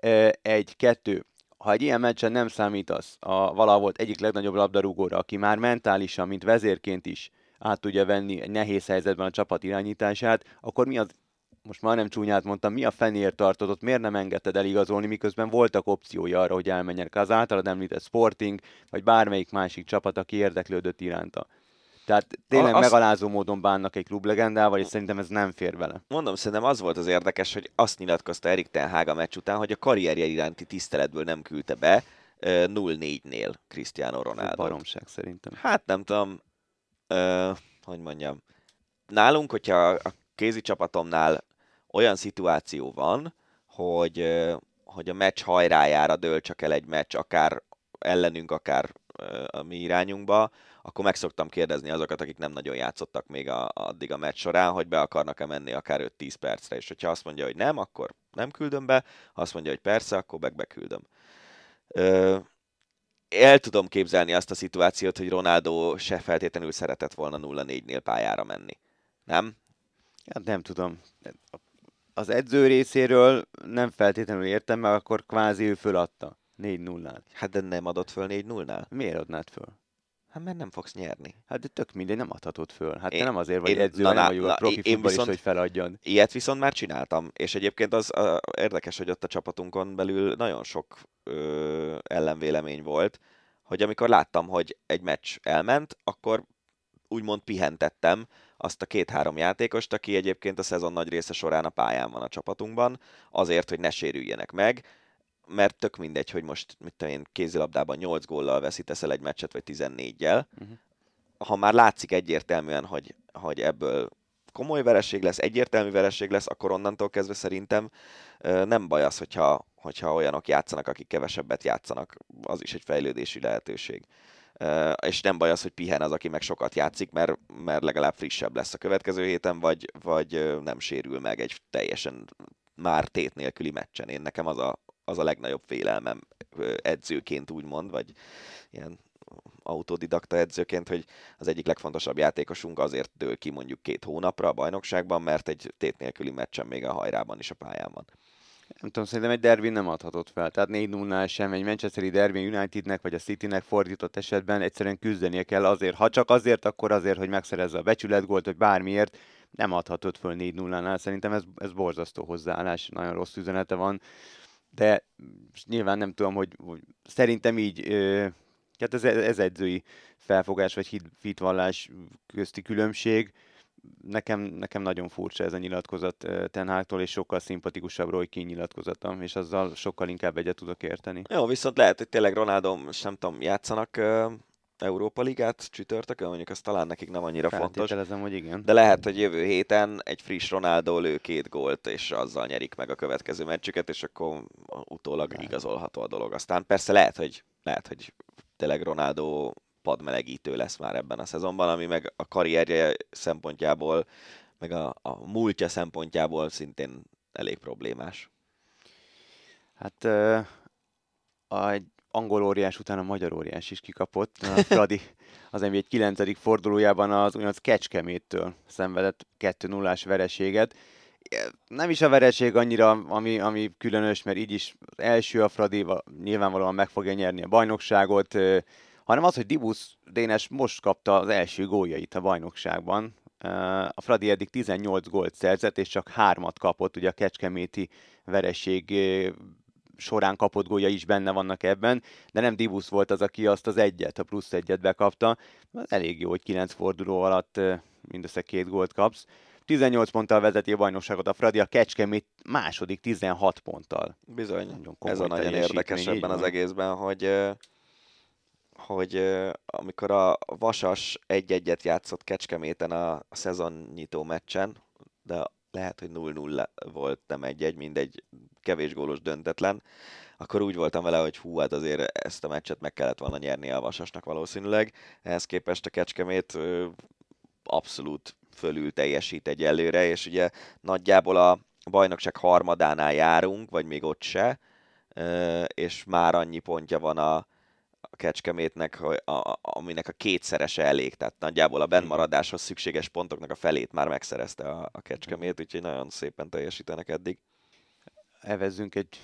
Ö, Egy, kettő, ha egy ilyen meccsen nem számítasz a valaha volt egyik legnagyobb labdarúgóra, aki már mentálisan, mint vezérként is át tudja venni egy nehéz helyzetben a csapat irányítását, akkor mi az, most már nem csúnyát mondtam, mi a fenéért tartod ott, miért nem engedted eligazolni, miközben voltak opciói arra, hogy elmenjenek az általad említett Sporting, vagy bármelyik másik csapat, aki érdeklődött iránta. Tehát tényleg azt- megalázó módon bánnak egy klublegendával, és szerintem ez nem fér vele. Mondom, szerintem az volt az érdekes, hogy azt nyilatkozta Erik Ten Hag a meccs után, hogy a karrierje iránti tiszteletből nem küldte be ö, 0-4-nél Cristiano Ronaldo. baromság szerintem. Hát nem tudom, ö, hogy mondjam. Nálunk, hogyha a kézi csapatomnál olyan szituáció van, hogy, hogy a meccs hajrájára dől csak el egy meccs, akár ellenünk, akár a mi irányunkba, akkor meg szoktam kérdezni azokat, akik nem nagyon játszottak még a, addig a meccs során, hogy be akarnak-e menni akár 5-10 percre, és hogyha azt mondja, hogy nem, akkor nem küldöm be, ha azt mondja, hogy persze, akkor meg beküldöm. El tudom képzelni azt a szituációt, hogy Ronaldo se feltétlenül szeretett volna 0-4-nél pályára menni. Nem? Hát nem tudom. Az edző részéről nem feltétlenül értem, mert akkor kvázi ő föladta. 4-0-nál. Hát de nem adott föl 4-0-nál? Miért adnád föl? Hát mert nem fogsz nyerni. Hát de tök mindegy, nem adhatod föl. Hát Én- te nem azért vagy én- edző, na, nem na, a profi én viszont- hogy feladjad. Ilyet viszont már csináltam, és egyébként az a, érdekes, hogy ott a csapatunkon belül nagyon sok ö, ellenvélemény volt, hogy amikor láttam, hogy egy meccs elment, akkor úgymond pihentettem azt a két-három játékost, aki egyébként a szezon nagy része során a pályán van a csapatunkban, azért, hogy ne sérüljenek meg, mert tök mindegy, hogy most mit tudom én, kézilabdában 8 góllal veszítesz el egy meccset, vagy 14-jel. Mhm. Ha már látszik egyértelműen, hogy, hogy ebből komoly vereség lesz, egyértelmű vereség lesz, akkor onnantól kezdve szerintem nem baj az, hogyha, hogyha olyanok játszanak, akik kevesebbet játszanak. Az is egy fejlődési lehetőség. És nem baj az, hogy pihen az, aki meg sokat játszik, mert, mert legalább frissebb lesz a következő héten, vagy, vagy nem sérül meg egy teljesen már tét nélküli meccsen. Én nekem az a, az a legnagyobb félelmem edzőként úgymond, vagy ilyen autodidakta edzőként, hogy az egyik legfontosabb játékosunk azért dől ki mondjuk két hónapra a bajnokságban, mert egy tét nélküli meccsen még a hajrában is a pályán van. Nem tudom, szerintem egy derbin nem adhatott fel. Tehát 4 0 sem, egy Manchesteri derbin Unitednek vagy a Citynek fordított esetben egyszerűen küzdenie kell azért. Ha csak azért, akkor azért, hogy megszerezze a becsületgólt, vagy bármiért, nem adhatott föl 4 0 nál Szerintem ez, ez borzasztó hozzáállás, nagyon rossz üzenete van. De nyilván nem tudom, hogy, hogy szerintem így, ö, hát ez, ez edzői felfogás, vagy hit, hitvallás közti különbség nekem, nekem nagyon furcsa ez a nyilatkozat ö, Ten Hagtól, és sokkal szimpatikusabb Roy Keane nyilatkozata, és azzal sokkal inkább egyet tudok érteni. Jó, viszont lehet, hogy tényleg Ronaldo, nem tudom, játszanak Európa Ligát csütörtökön, mondjuk az talán nekik nem annyira fontos. Hogy igen. De lehet, hogy jövő héten egy friss Ronaldo lő két gólt, és azzal nyerik meg a következő meccsüket, és akkor utólag Lehet. igazolható a dolog. Aztán persze lehet, hogy, lehet, hogy tényleg Ronaldo padmelegítő lesz már ebben a szezonban, ami meg a karrierje szempontjából, meg a, a múltja szempontjából szintén elég problémás. Hát ö, a, angol óriás után a magyar óriás is kikapott. A Fradi az egy 9. fordulójában az úgynevezett Kecskeméttől szenvedett 2-0-ás vereséget. Nem is a vereség annyira, ami, ami különös, mert így is az első a Fradi nyilvánvalóan meg fogja nyerni a bajnokságot, hanem az, hogy Dibusz Dénes most kapta az első góljait a bajnokságban. A Fradi eddig 18 gólt szerzett, és csak hármat kapott, ugye a Kecskeméti vereség során kapott gólya is benne vannak ebben, de nem Dibusz volt az, aki azt az egyet, a plusz egyet bekapta. Elég jó, hogy 9 forduló alatt mindössze két gólt kapsz. 18 ponttal vezeti a bajnokságot a Fradi, a Kecskemét második 16 ponttal. Bizony, ez a nagyon érdekes ebben az egészben, hogy hogy amikor a Vasas egy-egyet játszott Kecskeméten a, a szezonnyitó meccsen, de lehet, hogy 0-0 volt, nem egy-egy, mindegy kevés gólos döntetlen, akkor úgy voltam vele, hogy hú, hát azért ezt a meccset meg kellett volna nyerni a Vasasnak valószínűleg. Ehhez képest a Kecskemét abszolút fölül teljesít egy előre, és ugye nagyjából a bajnokság harmadánál járunk, vagy még ott se, és már annyi pontja van a, a Kecskemétnek, a, a, aminek a kétszerese elég, tehát nagyjából a bennmaradáshoz szükséges pontoknak a felét már megszerezte a, a Kecskemét, úgyhogy nagyon szépen teljesítenek eddig. Evezzünk egy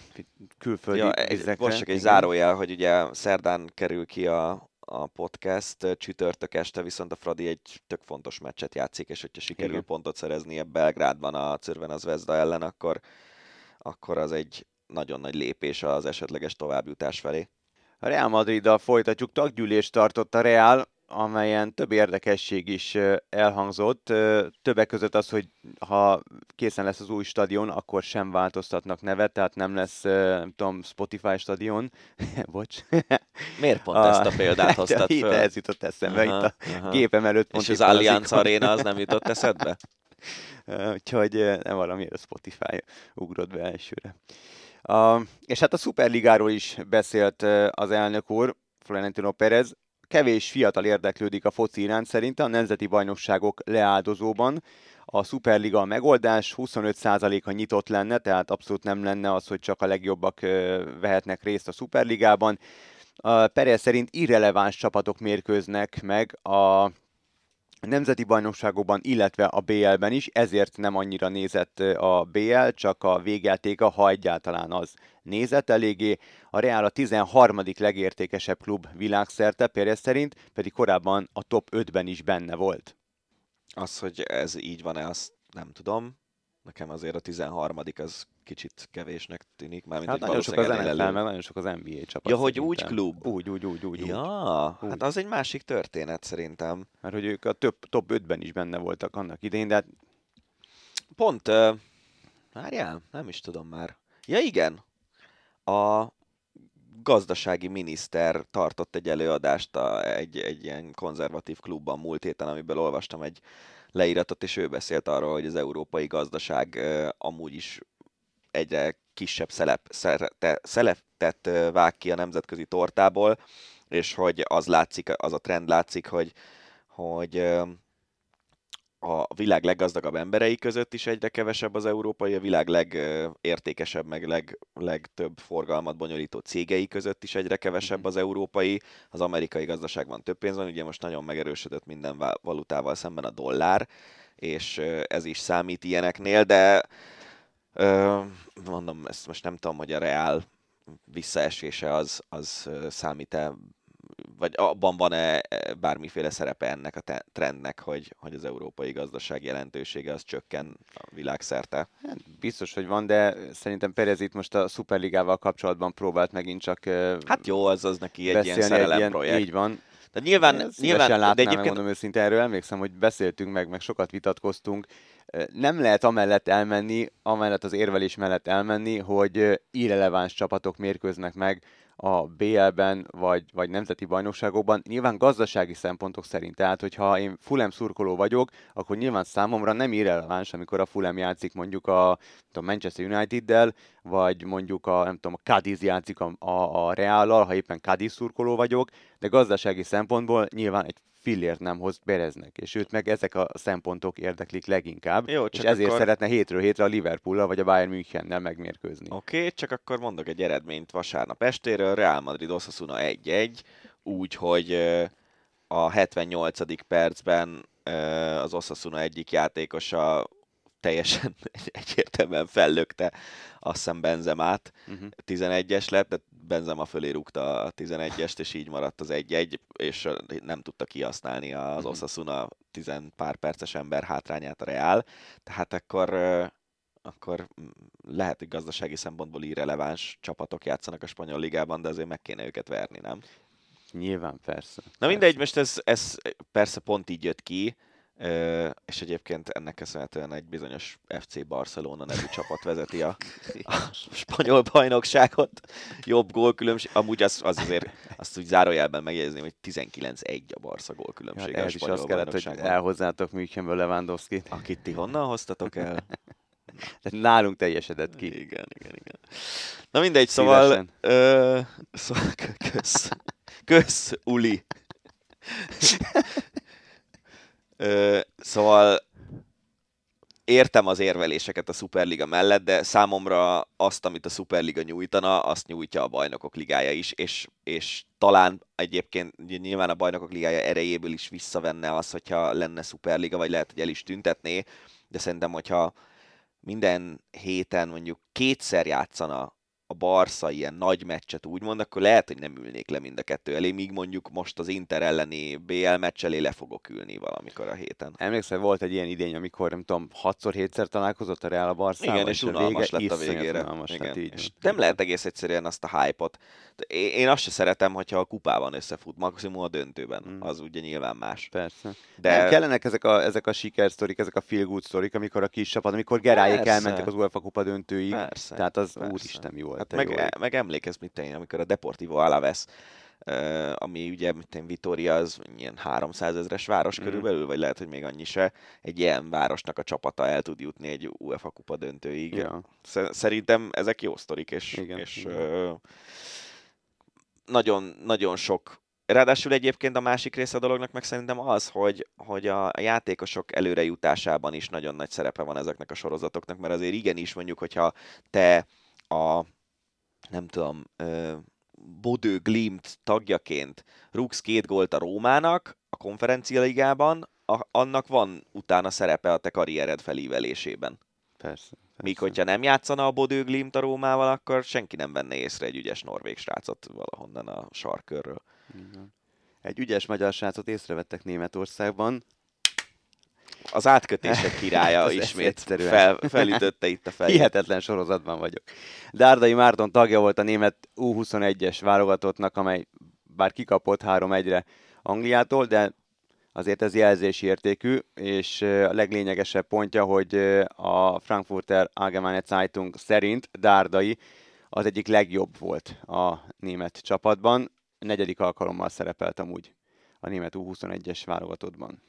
külföldi ja, egy, Most csak egy zárójel, hogy ugye szerdán kerül ki a, a podcast, csütörtök este viszont a Fradi egy tök fontos meccset játszik, és hogyha sikerül Igen. pontot szereznie Belgrádban a Cörven Vezda ellen, akkor, akkor az egy nagyon nagy lépés az esetleges továbbjutás felé. A Real Madriddal folytatjuk, taggyűlést tartott a Real, amelyen több érdekesség is elhangzott. Többek között az, hogy ha készen lesz az új stadion, akkor sem változtatnak nevet, tehát nem lesz, nem tudom, Spotify stadion. Bocs. Miért pont a, ezt a példát hoztad föl? Ez jutott eszembe, aha, itt a aha. gépem előtt pont És az Allianz Arena az nem jutott eszedbe? Úgyhogy nem valamiért a Spotify ugrott be elsőre. Uh, és hát a Superligáról is beszélt az elnök úr, Florentino Perez. Kevés fiatal érdeklődik a foci iránt szerint a nemzeti bajnokságok leáldozóban. A Superliga a megoldás, 25%-a nyitott lenne, tehát abszolút nem lenne az, hogy csak a legjobbak vehetnek részt a Superligában. A Perez szerint irreleváns csapatok mérkőznek meg a nemzeti bajnokságokban, illetve a BL-ben is, ezért nem annyira nézett a BL, csak a végjátéka, ha egyáltalán az nézett eléggé. A Real a 13. legértékesebb klub világszerte, Pérez szerint, pedig korábban a top 5-ben is benne volt. Az, hogy ez így van-e, azt nem tudom. Nekem azért a 13. az kicsit kevésnek tűnik. Mármint, hát nagyon sok az NFL, meg nagyon sok az NBA csapat. Ja, hogy szerintem. úgy klub? Úgy, úgy, úgy, úgy. Ja, úgy. hát az egy másik történet szerintem. Mert hogy ők a több, top 5-ben is benne voltak annak idején, de hát... Pont, uh, várjál, nem is tudom már. Ja igen, a gazdasági miniszter tartott egy előadást a, egy, egy ilyen konzervatív klubban múlt héten, amiből olvastam egy leíratot, és ő beszélt arról, hogy az európai gazdaság uh, amúgy is egyre kisebb szelep, szerete, szeletet vág ki a nemzetközi tortából, és hogy az látszik, az a trend látszik, hogy, hogy a világ leggazdagabb emberei között is egyre kevesebb az európai, a világ legértékesebb, meg leg, legtöbb forgalmat bonyolító cégei között is egyre kevesebb mhm. az európai, az amerikai gazdaságban több pénz van, ugye most nagyon megerősödött minden valutával szemben a dollár, és ez is számít ilyeneknél, de mondom, ezt most nem tudom, hogy a Real visszaesése az, az számít-e, vagy abban van-e e, bármiféle szerepe ennek a trendnek, hogy, hogy az európai gazdaság jelentősége az csökken a világszerte? Hát biztos, hogy van, de szerintem Perez itt most a Superligával kapcsolatban próbált megint csak Hát jó, az az neki egy ilyen szerelem projekt. Így van. De nyilván, Én nyilván látnám, de egyébként... megmondom őszintén, erről emlékszem, hogy beszéltünk meg, meg sokat vitatkoztunk, nem lehet amellett elmenni, amellett az érvelés mellett elmenni, hogy irreleváns csapatok mérkőznek meg a BL-ben, vagy, vagy nemzeti bajnokságokban, nyilván gazdasági szempontok szerint. Tehát, hogyha én Fulham szurkoló vagyok, akkor nyilván számomra nem irreleváns, amikor a Fulham játszik mondjuk a, a Manchester United-del, vagy mondjuk a, nem tudom, a Cadiz játszik a, a, a Real-al, ha éppen Cadiz szurkoló vagyok, de gazdasági szempontból nyilván egy fillért nem hoz Bereznek, és őt meg ezek a szempontok érdeklik leginkább, Jó, és csak ezért akkor- szeretne hétről hétre a Liverpool vagy a Bayern Münchennel megmérkőzni. Oké, okay, csak akkor mondok egy eredményt vasárnap estéről. Real Madrid Osasuna 1-1, úgy, hogy ö, a 78. percben az Osasuna egyik játékosa teljesen egyértelműen fellökte azt hiszem Benzemát, Uh-huh. 11-es lett, de Benzema fölé rúgta a 11-est, és így maradt az 1-1, és nem tudta kihasználni az Mhm. Osasuna 10 pár perces ember hátrányát a Real. Tehát akkor akkor mm, lehet, hogy gazdasági szempontból irreleváns csapatok játszanak a spanyol ligában, de azért meg kéne őket verni, nem? Nyilván, persze. Na mindegy, most ez, ez persze pont így jött ki, és egyébként ennek köszönhetően egy bizonyos FC Barcelona nevű csapat vezeti a, a spanyol bajnokságot. Jobb gólkülönbség, amúgy az, az azért azt úgy zárójelben megjegyezném, hogy 19-1 a Barca gólkülönbség hát a ehhez is spanyol az kellett, hogy elhozzátok Münchenből Lewandowski-t. Akit ti honnan hoztatok el? Tehát nálunk teljesedett ki. Igen, igen, igen. Na mindegy, szóval... Szívesen. Ö, szóval kö- kösz. Kösz, Uli. Ö, szóval értem az érveléseket a Superliga mellett, de számomra azt, amit a Superliga nyújtana, azt nyújtja a Bajnokok Ligája is, és, és talán egyébként nyilván a Bajnokok Ligája erejéből is visszavenne az, hogyha lenne Superliga, vagy lehet, hogy el is tüntetné, de szerintem, hogyha minden héten mondjuk kétszer játszana a Barca ilyen nagy meccset úgymond, akkor lehet, hogy nem ülnék le mind a kettő elé, míg mondjuk most az Inter elleni BL meccs elé le fogok ülni valamikor a héten. Emlékszel, volt egy ilyen idény, amikor nem tudom, 6-7-szer találkozott a Real a Barszával, Igen, és unalmas lett a végére. Unalmas, Igen. Hát így és nem lehet egész egyszerűen azt a hype-ot. Én, azt se szeretem, hogyha a kupában összefut, maximum a döntőben. Mm. Az ugye nyilván más. Persze. De. Nem, kellenek ezek a, ezek a sikersztorik, ezek a feel good sztorik, amikor a kis csapat, amikor Persze. elmentek az UEFA kupa döntőig, Persze, tehát az persze. úristen volt. Hát meg, jó ég. meg emlékezz, mit én, amikor a Deportivo Alaves, uh, ami ugye, mint én, Vitoria, az ilyen 300 ezres város Mm. körülbelül, vagy lehet, hogy még annyi se, egy ilyen városnak a csapata el tud jutni egy UEFA kupa döntőig. Ja. Sze- Szerintem ezek jó sztorik, és, Igen, és igen. ö, nagyon, nagyon sok Ráadásul egyébként a másik része a dolognak meg szerintem az, hogy, hogy a játékosok előrejutásában is nagyon nagy szerepe van ezeknek a sorozatoknak, mert azért igenis mondjuk, hogyha te a nem tudom, Bodő Glimt tagjaként rúgsz két gólt a Rómának a konferencia ligában, a, annak van utána szerepe a te karriered felívelésében. Persze. persze. Míg hogyha nem játszana a Bodő Glimt a Rómával, akkor senki nem venné észre egy ügyes norvég srácot valahonnan a sarkörről. Igen. Egy ügyes magyar srácot észrevettek Németországban. Az átkötések királya ez ismét fel, felütötte itt a fejét. Hihetetlen sorozatban vagyok. Dárdai Márton tagja volt a német U21-es válogatottnak, amely bár kikapott 3-1-re Angliától, de azért ez jelzési értékű, és a leglényegesebb pontja, hogy a Frankfurter Allgemeine Zeitung szerint Dárdai az egyik legjobb volt a német csapatban. A negyedik alkalommal szerepelt amúgy a német U21-es válogatottban.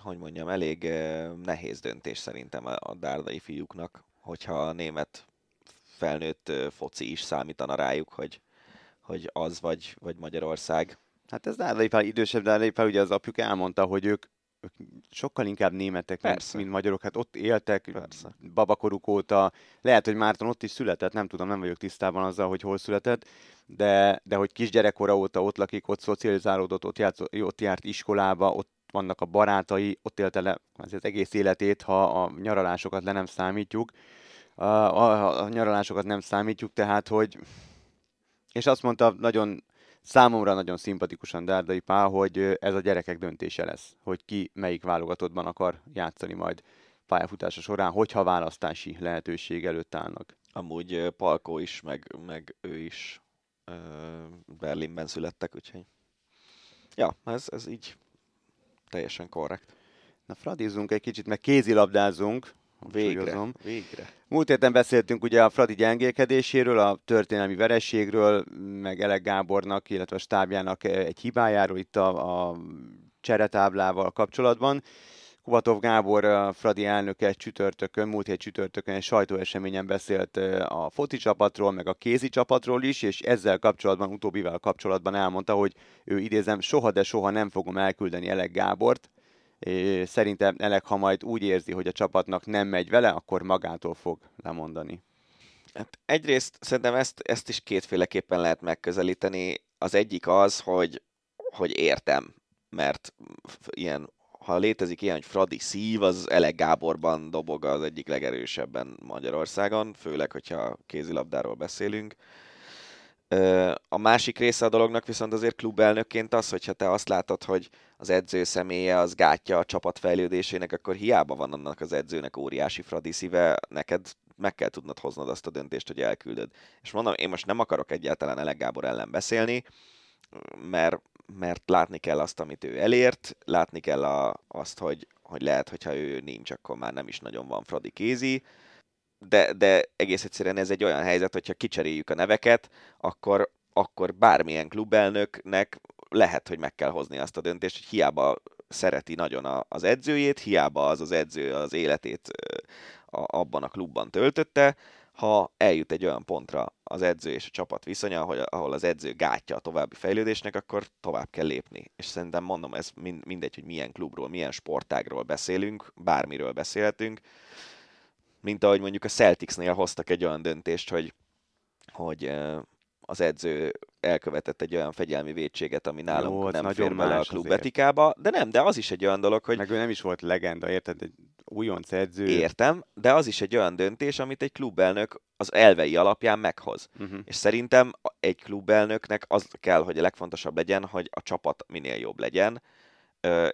Hogy mondjam, elég eh, nehéz döntés szerintem a dárdai fiúknak, hogyha a német felnőtt foci is számítana rájuk, hogy, hogy az vagy, vagy Magyarország. Hát ez Dárdai Pál, idősebb Dárdai Pál, ugye az apjuk elmondta, hogy ők, ők sokkal inkább németek, mint, Persze. mint magyarok. Hát ott éltek Persze. babakoruk óta. Lehet, hogy Márton ott is született, nem tudom, nem vagyok tisztában azzal, hogy hol született, de, de hogy kisgyerekkora óta ott lakik, ott szocializálódott, ott, járt, ott járt iskolába, ott vannak a barátai, ott élte le az egész életét, ha a nyaralásokat le nem számítjuk. A, a, a nyaralásokat nem számítjuk, tehát, hogy és azt mondta nagyon számomra nagyon szimpatikusan Dárdai Pál, hogy ez a gyerekek döntése lesz, hogy ki melyik válogatottban akar játszani majd pályafutása során, hogyha választási lehetőség előtt állnak. Amúgy Palkó is, meg, meg ő is Berlinben születtek, úgyhogy ja, ez, ez így teljesen korrekt. Na fradizzunk egy kicsit, meg kézilabdázzunk. Végre, hangsúlyozom. végre. Múlt héten beszéltünk ugye a Fradi gyengélkedéséről, a történelmi vereségről, meg Elek Gábornak, illetve a stábjának egy hibájáról itt a, a cseretáblával kapcsolatban. Kubatov Gábor, Fradi elnöke csütörtökön, múlt hét csütörtökön egy sajtóeseményen beszélt a foci csapatról, meg a kézi csapatról is, és ezzel kapcsolatban, utóbbivel kapcsolatban elmondta, hogy ő idézem, soha de soha nem fogom elküldeni Elek Gábort, és szerintem Elek, ha majd úgy érzi, hogy a csapatnak nem megy vele, akkor magától fog lemondani. Hát egyrészt szerintem ezt, ezt is kétféleképpen lehet megközelíteni. Az egyik az, hogy, hogy értem, mert ilyen ha létezik ilyen, hogy Fradi szív, az Elek Gáborban dobog az egyik legerősebben Magyarországon, főleg, hogyha kézilabdáról beszélünk. A másik része a dolognak viszont azért klubelnökként az, hogyha te azt látod, hogy az edző személye az gátja a csapat fejlődésének, akkor hiába van annak az edzőnek óriási Fradi szíve, neked meg kell tudnod hoznod azt a döntést, hogy elküldöd. És mondom, én most nem akarok egyáltalán Elek Gábor ellen beszélni, mert mert látni kell azt, amit ő elért, látni kell a, azt, hogy, hogy lehet, hogyha ő nincs, akkor már nem is nagyon van Fradi kézi, de, de egész egyszerűen ez egy olyan helyzet, hogyha kicseréljük a neveket, akkor, akkor bármilyen klubelnöknek lehet, hogy meg kell hozni azt a döntést, hogy hiába szereti nagyon a, az edzőjét, hiába az az edző az életét a, abban a klubban töltötte, ha eljut egy olyan pontra az edző és a csapat viszonya, ahol, ahol az edző gátja a további fejlődésnek, akkor tovább kell lépni. És szerintem mondom, ez mindegy, hogy milyen klubról, milyen sportágról beszélünk, bármiről beszélhetünk, mint ahogy mondjuk a Celticsnél hoztak egy olyan döntést, hogy, hogy az edző elkövetett egy olyan fegyelmi védséget, ami nálunk Jó, nem fér bele a klub etikába, de nem, de az is egy olyan dolog, hogy... Meg ő nem is volt legenda, érted? Egy újonc edző. Értem, de az is egy olyan döntés, amit egy klubelnök az elvei alapján meghoz. Uh-huh. És szerintem egy klubelnöknek az kell, hogy a legfontosabb legyen, hogy a csapat minél jobb legyen,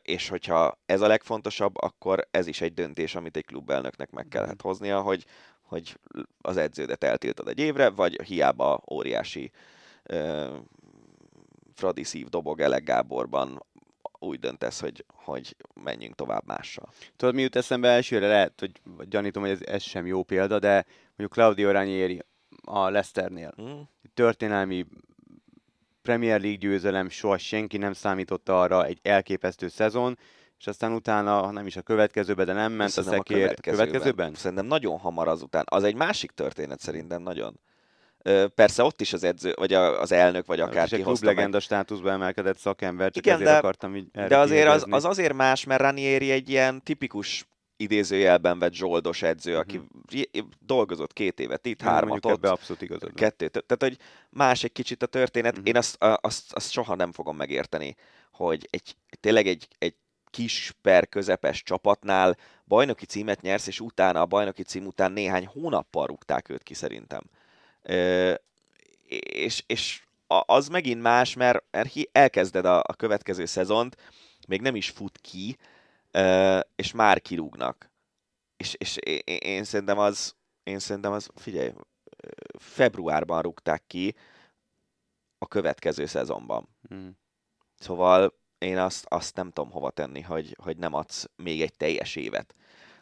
és hogyha ez a legfontosabb, akkor ez is egy döntés, amit egy klubelnöknek meg kellett mhm. hoznia, hogy, hogy az edződet eltiltod egy évre, vagy hiába óriási Fradi szív dobog Elek Gáborban úgy döntesz, hogy, hogy menjünk tovább mással. Tudod, mi jut eszembe elsőre? Lehet, hogy gyanítom, hogy ez, ez sem jó példa, de mondjuk Claudio Ranieri a Leicesternél. Mm. Történelmi Premier League győzelem, soha senki nem számította arra, egy elképesztő szezon, és aztán utána, nem is a következőben, de nem ment Szerintem a szekér. A következőben. következőben? Szerintem nagyon hamar azután. Az egy másik történet szerintem nagyon. Persze ott is az edző, vagy az elnök, vagy akárki És egy legenda meg. státuszba emelkedett szakember, csak Igen, ezért de, akartam így De azért az, az, azért más, mert Ranieri egy ilyen tipikus idézőjelben vett zsoldos edző, aki uh-huh. dolgozott két évet itt, hármat ott, abszolút igazad. kettőt. Tehát, hogy más egy kicsit a történet. Uh-huh. Én azt, azt, azt soha nem fogom megérteni, hogy egy, tényleg egy, egy kis per közepes csapatnál bajnoki címet nyersz, és utána a bajnoki cím után néhány hónappal rúgták őt ki szerintem. És, és az megint más, mert, mert elkezded a, a következő szezont, még nem is fut ki, és már kirúgnak. És, és én, én szerintem az, én szerintem az, figyelj, februárban rúgták ki a következő szezonban. Hmm. Szóval én azt, azt nem tudom hova tenni, hogy, hogy nem adsz még egy teljes évet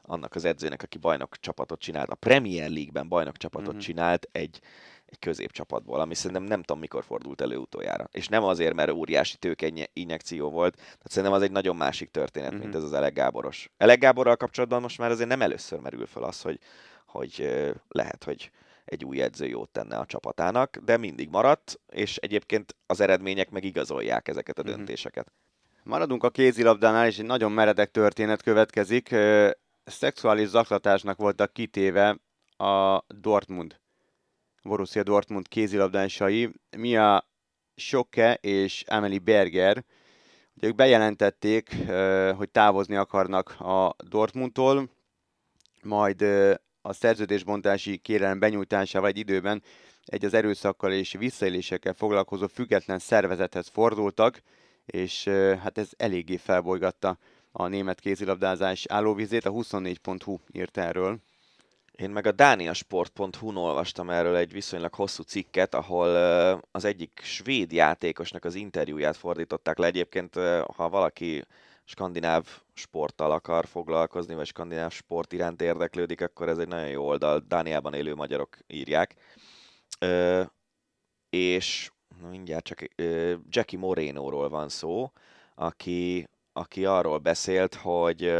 annak az edzőnek, aki bajnok csapatot csinált. A Premier League-ben bajnok csapatot mm-hmm. csinált egy, egy középcsapatból, ami szerintem nem tudom mikor fordult elő utoljára. És nem azért, mert óriási tőke injekció volt, tehát szerintem az egy nagyon másik történet, mm-hmm. mint ez az Elek Gáboros. Elek Gáborral kapcsolatban most már azért nem először merül fel az, hogy, hogy lehet, hogy egy új edző jót tenne a csapatának, de mindig maradt, és egyébként az eredmények meg igazolják ezeket a mm-hmm. döntéseket. Maradunk a kézilabdánál, és egy nagyon meredek történet következik. Szexuális zaklatásnak voltak kitéve a Dortmund Borussia Dortmund kézilabdásai, Mia Sokke és Emily Berger, ők bejelentették, hogy távozni akarnak a Dortmundtól, majd a szerződésbontási kérelem benyújtásával egy időben egy az erőszakkal és visszaélésekkel foglalkozó független szervezethez fordultak, és hát ez eléggé felbolygatta a német kézilabdázás állóvizét, a 24.hu írt erről. Én meg a dániasport.hu-n olvastam erről egy viszonylag hosszú cikket, ahol az egyik svéd játékosnak az interjúját fordították le. Egyébként, ha valaki skandináv sporttal akar foglalkozni, vagy skandináv sport iránt érdeklődik, akkor ez egy nagyon jó oldal. Dániában élő magyarok írják. És mindjárt csak Jackie Moreno-ról van szó, aki, aki arról beszélt, hogy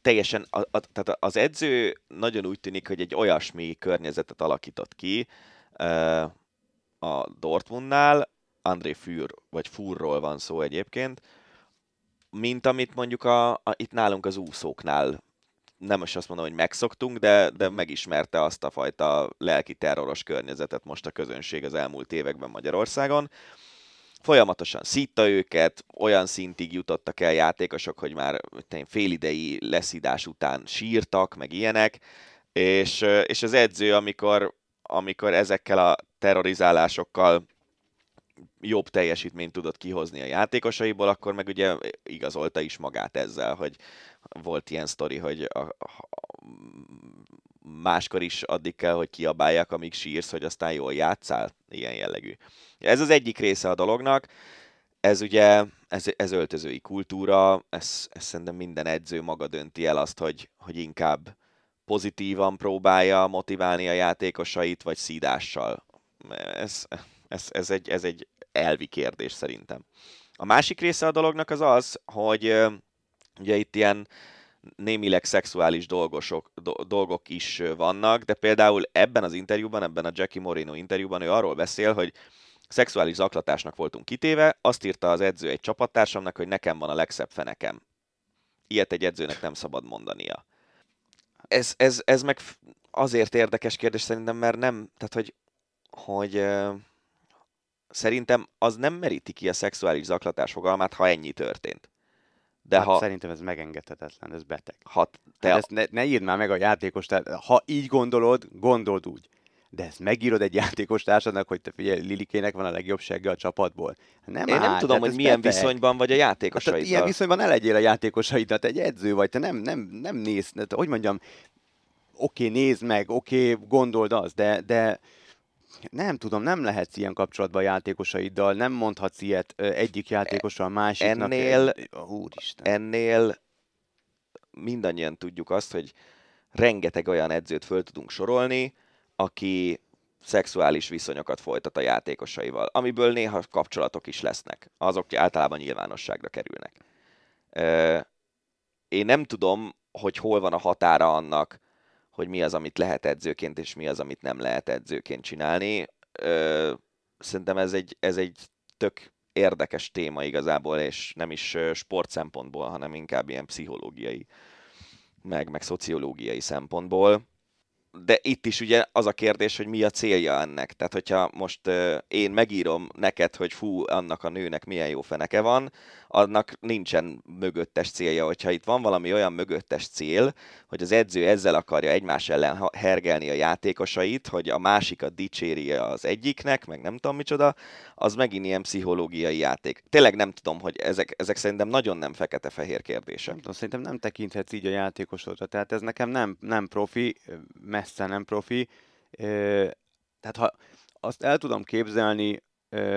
teljesen, a, a, tehát az edző nagyon úgy tűnik, hogy egy olyasmi környezetet alakított ki a Dortmundnál, André Für, vagy Furról van szó egyébként, mint amit mondjuk a, a, itt nálunk az úszóknál nem is azt mondom, hogy megszoktunk, de, de megismerte azt a fajta lelki terroros környezetet most a közönség az elmúlt években Magyarországon. Folyamatosan szítta őket, olyan szintig jutottak el játékosok, hogy már félidei leszidás után sírtak, meg ilyenek, és, és az edző, amikor, amikor ezekkel a terrorizálásokkal jobb teljesítményt tudott kihozni a játékosaiból, akkor meg ugye igazolta is magát ezzel, hogy volt ilyen sztori, hogy a, a, máskor is addig kell, hogy kiabálják, amíg sírsz, hogy aztán jól játszál, ilyen jellegű. Ez az egyik része a dolognak, ez ugye, ez, ez öltözői kultúra, ez, ez szerintem minden edző maga dönti el azt, hogy, hogy inkább pozitívan próbálja motiválni a játékosait, vagy szídással. Ez, ez, ez, egy, ez egy elvi kérdés szerintem. A másik része a dolognak az az, hogy ugye itt ilyen némileg szexuális dolgosok, do, dolgok is vannak, de például ebben az interjúban, ebben a Jackie Moreno interjúban ő arról beszél, hogy szexuális zaklatásnak voltunk kitéve, azt írta az edző egy csapattársamnak, hogy nekem van a legszebb fenekem. Ilyet egy edzőnek nem szabad mondania. Ez, ez, ez meg azért érdekes kérdés szerintem, mert nem, tehát hogy, hogy szerintem az nem meríti ki a szexuális zaklatás fogalmát, ha ennyi történt. De hát ha... Szerintem ez megengedhetetlen, ez beteg. Ha te... Hát ezt ne, ne írd már meg a játékos, tehát ha így gondolod, gondold úgy. De ezt megírod egy játékos társadnak, hogy te figyelj, Lilikének van a legjobb segge a csapatból. Nem Én áll, nem tudom, hogy milyen beteg. viszonyban vagy a játékosaiddal. Hát, ilyen viszonyban ne legyél a játékosaiddal, te egy edző vagy, te nem, nem, nem néz, hogy mondjam, oké, okay, nézd meg, oké, okay, gondold azt, de, de nem tudom, nem lehetsz ilyen kapcsolatban a játékosaiddal, nem mondhatsz ilyet egyik játékosra a másiknak. Ennél, úristen. ennél mindannyian tudjuk azt, hogy rengeteg olyan edzőt föl tudunk sorolni, aki szexuális viszonyokat folytat a játékosaival, amiből néha kapcsolatok is lesznek. Azok általában nyilvánosságra kerülnek. Én nem tudom, hogy hol van a határa annak, hogy mi az, amit lehet edzőként, és mi az, amit nem lehet edzőként csinálni. Ö, szerintem ez egy, ez egy tök érdekes téma igazából, és nem is sport szempontból, hanem inkább ilyen pszichológiai, meg, meg szociológiai szempontból de itt is ugye az a kérdés, hogy mi a célja ennek. Tehát, hogyha most én megírom neked, hogy fú, annak a nőnek milyen jó feneke van, annak nincsen mögöttes célja. Hogyha itt van valami olyan mögöttes cél, hogy az edző ezzel akarja egymás ellen hergelni a játékosait, hogy a másikat dicséri az egyiknek, meg nem tudom micsoda, az megint ilyen pszichológiai játék. Tényleg nem tudom, hogy ezek, ezek szerintem nagyon nem fekete-fehér kérdések. Nem tudom, szerintem nem tekinthetsz így a játékosodra. Tehát ez nekem nem, nem profi, messze nem profi. Tehát ha azt el tudom képzelni,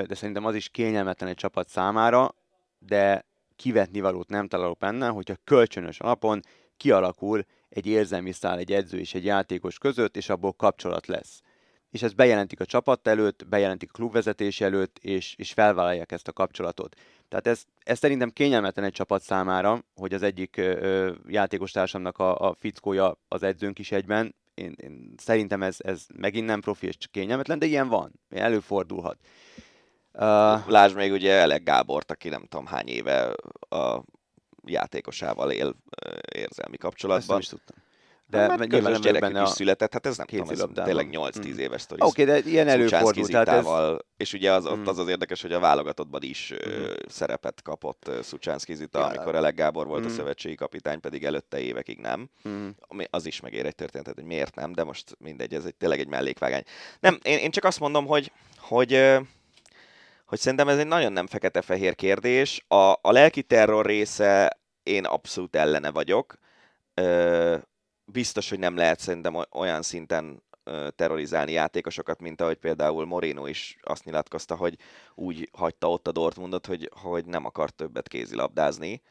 de szerintem az is kényelmetlen egy csapat számára, de kivetni valót nem találok benne, hogyha kölcsönös alapon kialakul egy érzelmi szál egy edző és egy játékos között, és abból kapcsolat lesz. És ezt bejelentik a csapat előtt, bejelentik a klubvezetés előtt, és, és felvállalják ezt a kapcsolatot. Tehát ez, ez szerintem kényelmetlen egy csapat számára, hogy az egyik ö, játékostársamnak a, a fickója az edzőnk is egyben. Én, én szerintem ez, ez megint nem profi és kényelmetlen, de ilyen van, előfordulhat. Uh, Lásd még ugye Elek Gábort, aki nem tudom hány éve a játékosával él érzelmi kapcsolatban. Ezt is tudtam. De hát, hát közös gyerekük is született, hát ez nem tudom, ez tényleg 8-10 mm. éves sztori. Oké, okay, de ilyen előfordul. Tehát ez... És ugye az, mm. az az érdekes, hogy a válogatottban is mm. szerepet kapott Szucsánszki Zita, ja, amikor Elek Gábor volt mm. a szövetségi kapitány, pedig előtte évekig nem. Mm. Az is megér egy történetet, hogy miért nem, de most mindegy, ez egy, tényleg egy mellékvágány. Nem, én, én csak azt mondom, hogy, hogy hogy szerintem ez egy nagyon nem fekete-fehér kérdés. A, a lelki terror része én abszolút ellene vagyok. Ö, biztos, hogy nem lehet szerintem olyan szinten terrorizálni játékosokat, mint ahogy például Moreno is azt nyilatkozta, hogy úgy hagyta ott a Dortmundot, hogy, hogy nem akart többet kézilabdázni,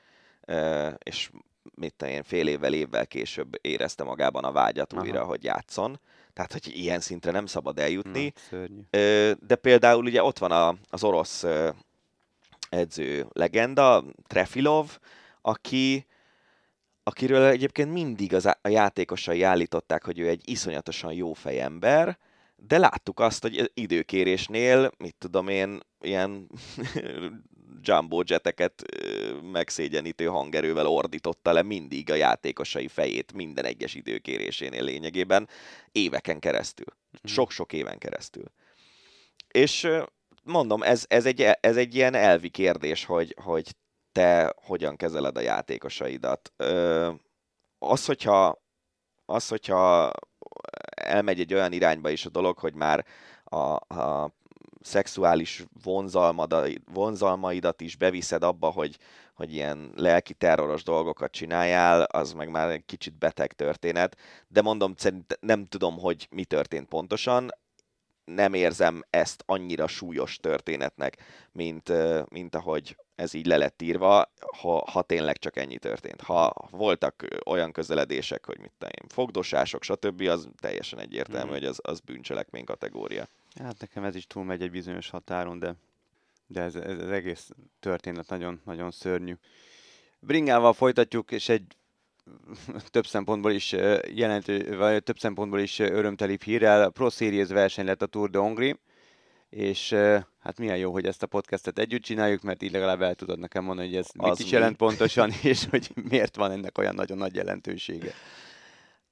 és mit én fél évvel, évvel később érezte magában a vágyat Aha. újra, hogy játszon. Tehát, hogy ilyen szintre nem szabad eljutni. Na, De például ugye ott van a, az orosz edző legenda, Trefilov, aki akiről egyébként mindig az a játékosai állították, hogy ő egy iszonyatosan jó fejember, de láttuk azt, hogy időkérésnél, mit tudom én, ilyen jumbo jeteket megszégyenítő hangerővel ordította le mindig a játékosai fejét minden egyes időkérésénél lényegében éveken keresztül. Sok-sok éven keresztül. És mondom, ez, ez, egy, ez egy ilyen elvi kérdés, hogy, hogy te hogyan kezeled a játékosaidat. Ö, az, hogyha, az, hogyha elmegy egy olyan irányba is a dolog, hogy már a, a szexuális vonzalmaidat is beviszed abba, hogy, hogy ilyen lelki terroros dolgokat csináljál, az meg már egy kicsit beteg történet. De mondom, szerint nem tudom, hogy mi történt pontosan. Nem érzem ezt annyira súlyos történetnek, mint, mint ahogy ez így le lett írva, ha, ha tényleg csak ennyi történt. Ha voltak olyan közeledések, hogy mit én, fogdosások, stb., az teljesen egyértelmű, Mhm. hogy az, az bűncselekmény kategória. Hát nekem ez is túlmegy egy bizonyos határon, de, de ez, ez, ez egész történet nagyon, nagyon szörnyű. Bringával folytatjuk, és egy több szempontból is jelentő, vagy több szempontból is ö, örömtelibb hírrel. A Pro Series verseny lett a Tour de Hongrie, és hát milyen jó, hogy ezt a podcastet együtt csináljuk, mert így legalább el tudod nekem mondani, hogy ez Az mit is mi? jelent pontosan, és hogy miért van ennek olyan nagyon nagy jelentősége.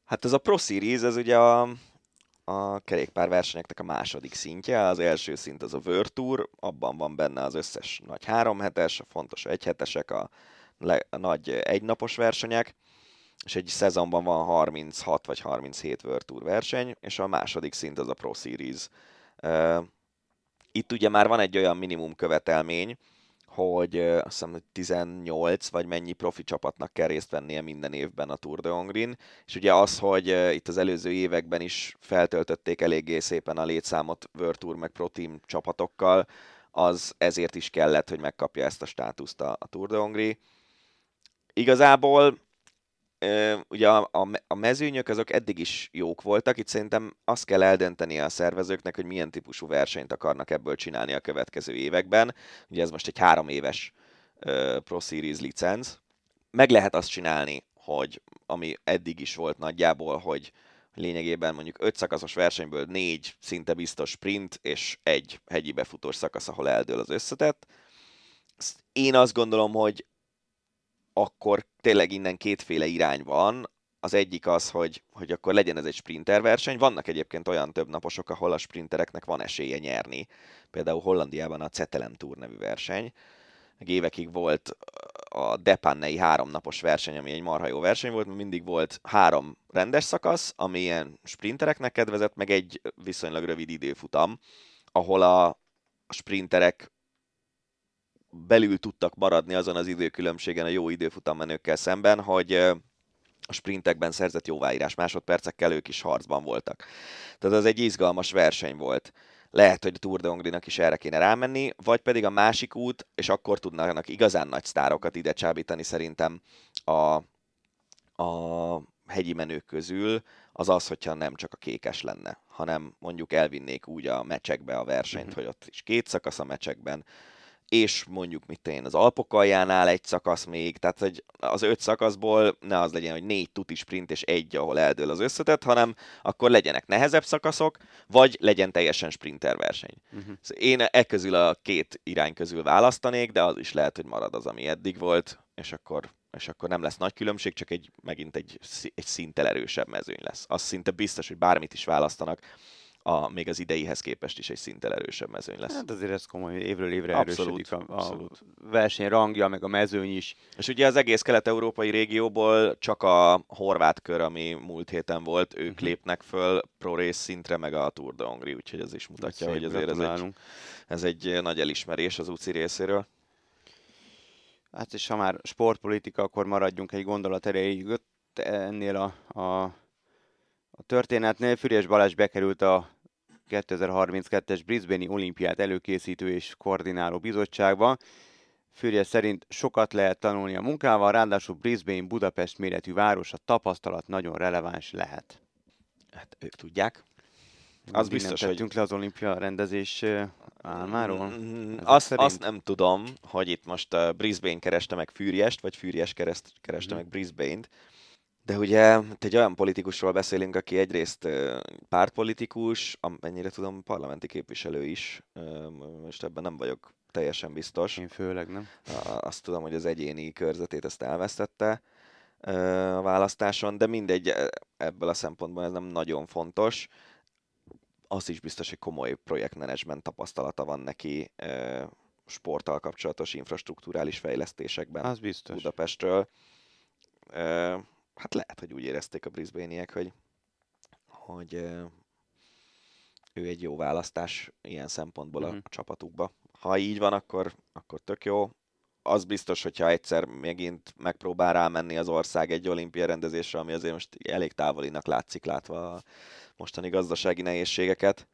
Hát ez a Pro Series, ez ugye a, a kerékpárversenyeknek a második szintje. Az első szint az a Tour, abban van benne az összes nagy háromhetes, a fontos egyhetesek, a, le, a nagy egynapos versenyek, és egy szezonban van 36 vagy 37 World Tour verseny, és a második szint az a Pro Series. Itt ugye már van egy olyan minimum követelmény, hogy azt hiszem, hogy 18 vagy mennyi profi csapatnak kell részt vennie minden évben a Tour de Hongrin, és ugye az, hogy itt az előző években is feltöltötték eléggé szépen a létszámot World Tour meg Pro Team csapatokkal, az ezért is kellett, hogy megkapja ezt a státuszt a, Tour de Hongri. Igazából ugye a, a, a mezőnyök azok eddig is jók voltak, itt szerintem azt kell eldönteni a szervezőknek, hogy milyen típusú versenyt akarnak ebből csinálni a következő években. Ugye ez most egy három éves ö, Pro Series licenc. Meg lehet azt csinálni, hogy ami eddig is volt nagyjából, hogy lényegében mondjuk öt szakaszos versenyből négy szinte biztos sprint, és egy hegyi befutós szakasz, ahol eldől az összetett. Én azt gondolom, hogy akkor tényleg innen kétféle irány van. Az egyik az, hogy, hogy akkor legyen ez egy sprinter verseny. Vannak egyébként olyan több naposok, ahol a sprintereknek van esélye nyerni. Például Hollandiában a Cetelem Tour nevű verseny. Meg évekig volt a Depannei háromnapos verseny, ami egy marha jó verseny volt, mindig volt három rendes szakasz, ami ilyen sprintereknek kedvezett, meg egy viszonylag rövid időfutam, ahol a sprinterek belül tudtak maradni azon az időkülönbségen a jó időfutammenőkkel szemben, hogy a sprintekben szerzett jóváírás másodpercekkel ők is harcban voltak. Tehát az egy izgalmas verseny volt. Lehet, hogy a Tour de Hongrinak is erre kéne rámenni, vagy pedig a másik út, és akkor tudnának igazán nagy sztárokat ide csábítani szerintem a, a hegyi menők közül, az az, hogyha nem csak a kékes lenne, hanem mondjuk elvinnék úgy a meccsekbe a versenyt, Mhm. hogy ott is két szakasz a meccsekben, és mondjuk mit én az Alpok aljánál egy szakasz még, tehát hogy az öt szakaszból ne az legyen, hogy négy tuti sprint és egy, ahol eldől az összetett, hanem akkor legyenek nehezebb szakaszok, vagy legyen teljesen sprinter verseny. Uh-huh. Szóval Én e közül a két irány közül választanék, de az is lehet, hogy marad az, ami eddig volt, és akkor, és akkor nem lesz nagy különbség, csak egy, megint egy, egy szinttel erősebb mezőny lesz. Az szinte biztos, hogy bármit is választanak, a, még az ideihez képest is egy szinttel erősebb mezőny lesz. Hát azért ez komoly, évről évre Abszolút, erősödik a, a abszolút. verseny rangja, meg a mezőny is. És ugye az egész kelet-európai régióból csak a horvát kör, ami múlt héten volt, ők Mhm. lépnek föl pro race szintre, meg a Tour de Hongrie, úgyhogy ez is mutatja, Szép, hogy azért ez egy, ez egy nagy elismerés az UCI részéről. Hát és ha már sportpolitika, akkor maradjunk egy gondolat erejéig ennél a, a, a történetnél. Füriás Balázs bekerült a 2032-es Brisbane-i olimpiát előkészítő és koordináló bizottságba. Füriás szerint sokat lehet tanulni a munkával, ráadásul Brisbane Budapest méretű város, a tapasztalat nagyon releváns lehet. Hát ők tudják. Az Mindig biztos, nem hogy- le az olimpia rendezés Álmáról? Mm, Ezek Azt, szerint? azt nem tudom, hogy itt most Brisbane kereste meg Fűriest, vagy Fűries kereste Mhm. meg Brisbane-t. De ugye itt egy olyan politikusról beszélünk, aki egyrészt pártpolitikus, amennyire tudom, parlamenti képviselő is. Most ebben nem vagyok teljesen biztos. Én főleg, nem? Azt tudom, hogy az egyéni körzetét ezt elvesztette a választáson, de mindegy, e- ebből a szempontból ez nem nagyon fontos. Az is biztos, hogy komoly projektmenedzsment tapasztalata van neki sporttal kapcsolatos infrastruktúrális fejlesztésekben Az biztos. Budapestről. Hát lehet, hogy úgy érezték a Brisbane-iek, hogy, hogy ő egy jó választás ilyen szempontból a Mhm. csapatukba. Ha így van, akkor, akkor tök jó. Az biztos, hogyha egyszer megint megpróbál rámenni az ország egy olimpia rendezésre, ami azért most elég távolinak látszik, látva a mostani gazdasági nehézségeket,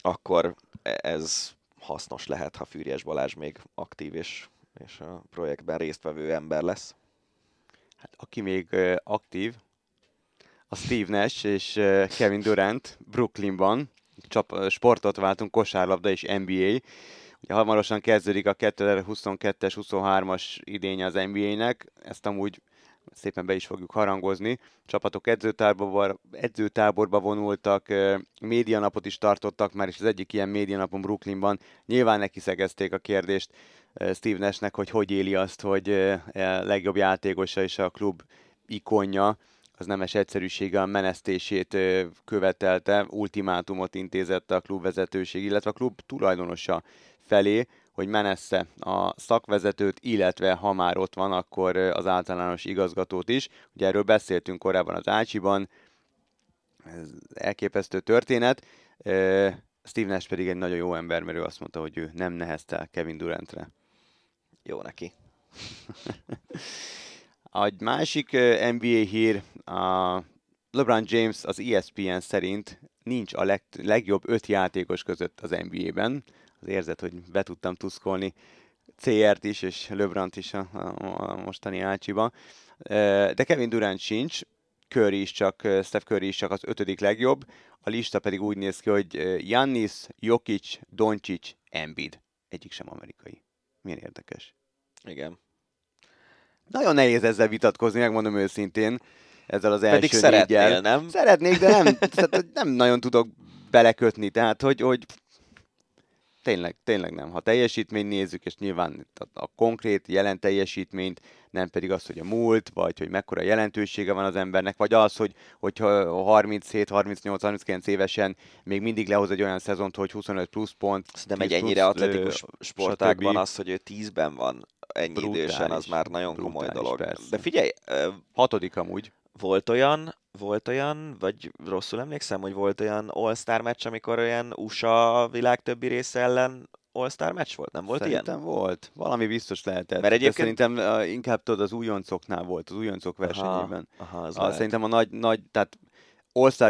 akkor e- ez hasznos lehet, ha Fűrjes Balázs még aktív és, és a projektben résztvevő ember lesz. Hát, aki még ö, aktív, a Steve Nash és ö, Kevin Durant Brooklynban. Csap, sportot váltunk, kosárlabda és NBA. Ugye hamarosan kezdődik a 2022-es, 23-as idénye az NBA-nek. Ezt amúgy szépen be is fogjuk harangozni. Csapatok edzőtáborba, edzőtáborba vonultak, médianapot is tartottak már, és az egyik ilyen médianapon Brooklynban nyilván neki szegezték a kérdést Steve Nashnek, hogy hogy éli azt, hogy a legjobb játékosa és a klub ikonja, az nemes egyszerűséggel a menesztését ö, követelte, ultimátumot intézett a klub vezetőség, illetve a klub tulajdonosa felé, hogy menessze a szakvezetőt, illetve ha már ott van, akkor az általános igazgatót is. Ugye erről beszéltünk korábban az Ácsiban, ez elképesztő történet. Steve Nash pedig egy nagyon jó ember, mert ő azt mondta, hogy ő nem neheztel Kevin Durantre. Jó neki. Egy másik NBA hír, a LeBron James az ESPN szerint nincs a leg, legjobb öt játékos között az NBA-ben. Az érzet, hogy be tudtam tuszkolni CR-t is, és LeBront is a, a, a mostani Ácsiba. De Kevin Durant sincs, Curry is csak, Steph Curry is csak az ötödik legjobb. A lista pedig úgy néz ki, hogy ö, Giannis, Jokic, Doncic, Embiid. Egyik sem amerikai. Milyen érdekes. Igen. Nagyon nehéz ezzel vitatkozni, megmondom őszintén, ezzel az első Pedig szeretnél, négyel. nem? Szeretnék, de nem, tehát, nem nagyon tudok belekötni, tehát hogy, hogy tényleg, tényleg nem. Ha teljesítményt nézzük, és nyilván a, konkrét jelen teljesítményt, nem pedig az, hogy a múlt, vagy hogy mekkora jelentősége van az embernek, vagy az, hogy hogyha 37, 38, 39 évesen még mindig lehoz egy olyan szezont, hogy 25 plusz pont, Szerintem 10 egy ennyire atletikus stb. az, hogy ő tízben van ennyi Brutális, idősen, az már nagyon komoly dolog. persze. De figyelj, Hatodik amúgy. volt olyan, volt olyan, vagy rosszul emlékszem, hogy volt olyan All-Star meccs, amikor olyan USA világ többi része ellen All-Star meccs volt? Nem volt Szerintem ilyen? volt. Valami biztos lehetett. Mert egyébként- De szerintem uh, inkább tudod, az újoncoknál volt, az újoncok versenyében. Aha, az A, lehet. szerintem a nagy, nagy tehát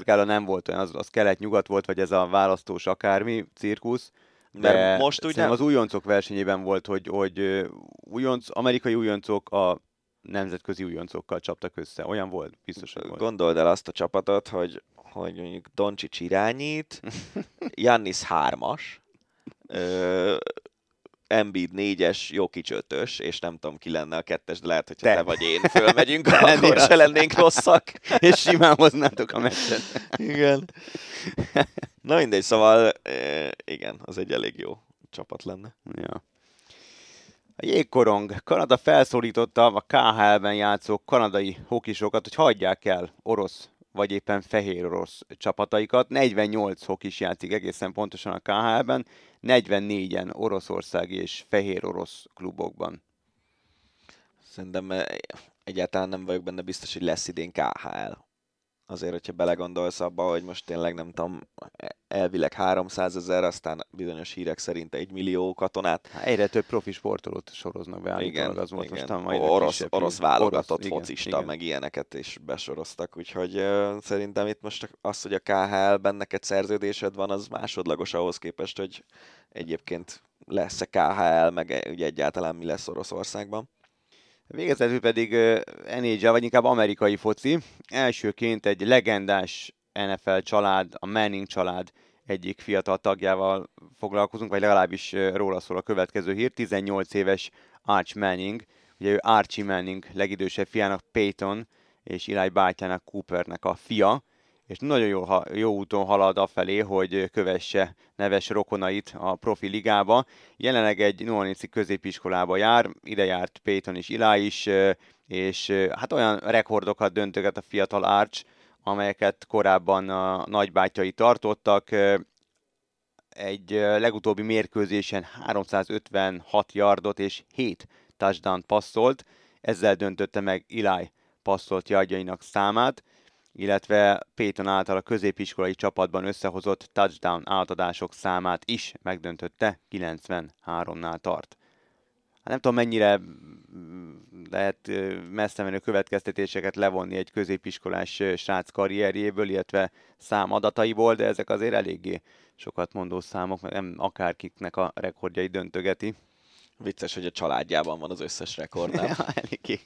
Gála nem volt olyan, az, az kelet-nyugat volt, vagy ez a választós akármi cirkusz. Mert de most úgy szerintem nem- az újoncok versenyében volt, hogy, hogy újonc, amerikai újoncok a nemzetközi újoncokkal csaptak össze. Olyan volt, biztos, volt. Gondold el azt a csapatot, hogy, hogy mondjuk Doncsics irányít, Jannis hármas, Embiid négyes, Jokic ötös, és nem tudom ki lenne a kettes, de lehet, hogyha te, Te. vagy én fölmegyünk, akkor se az. lennénk rosszak. És simán hoznátok a meccset. Igen. Na mindegy, szóval igen, az egy elég jó csapat lenne. Ja. A jégkorong. Kanada felszólította a KHL-ben játszó kanadai hokisokat, hogy hagyják el orosz vagy éppen fehér orosz csapataikat. 48 hokis játszik egészen pontosan a KHL-ben, 44-en oroszországi és fehér orosz klubokban. Szerintem eh, egyáltalán nem vagyok benne biztos, hogy lesz idén KHL. Azért, hogyha belegondolsz abba, hogy most tényleg nem tudom, elvileg 300 ezer, aztán bizonyos hírek szerint egy millió katonát. Hát egyre több profi sportolót soroznak be, Igen, az volt igen. most a a orosz, orosz válogatott igen, focista, igen. meg ilyeneket is besoroztak, úgyhogy uh, szerintem itt most az, hogy a KHL-ben neked szerződésed van, az másodlagos ahhoz képest, hogy egyébként lesz-e KHL, meg e- ugye egyáltalán mi lesz Oroszországban. Végezetül pedig NHL, vagy inkább amerikai foci. Elsőként egy legendás NFL család, a Manning család egyik fiatal tagjával foglalkozunk, vagy legalábbis róla szól a következő hír. 18 éves Arch Manning, ugye ő Archie Manning legidősebb fiának Peyton, és Eli bátyának Coopernek a fia, és nagyon jó, jó úton halad afelé, hogy kövesse neves rokonait a profi ligába. Jelenleg egy Nuanici középiskolába jár, ide járt Peyton és Eli is, és hát olyan rekordokat döntöget a fiatal Arch, amelyeket korábban a nagybátyai tartottak. Egy legutóbbi mérkőzésen 356 yardot és 7 touchdown passzolt, ezzel döntötte meg Eli passzolt yardjainak számát, illetve Peyton által a középiskolai csapatban összehozott touchdown átadások számát is megdöntötte, 93-nál tart. Hát nem tudom mennyire lehet messze menő következtetéseket levonni egy középiskolás srác karrierjéből, illetve számadataiból, de ezek azért eléggé sokat mondó számok, mert nem akárkiknek a rekordjai döntögeti. Vicces, hogy a családjában van az összes rekord, nem? ja, eléggé.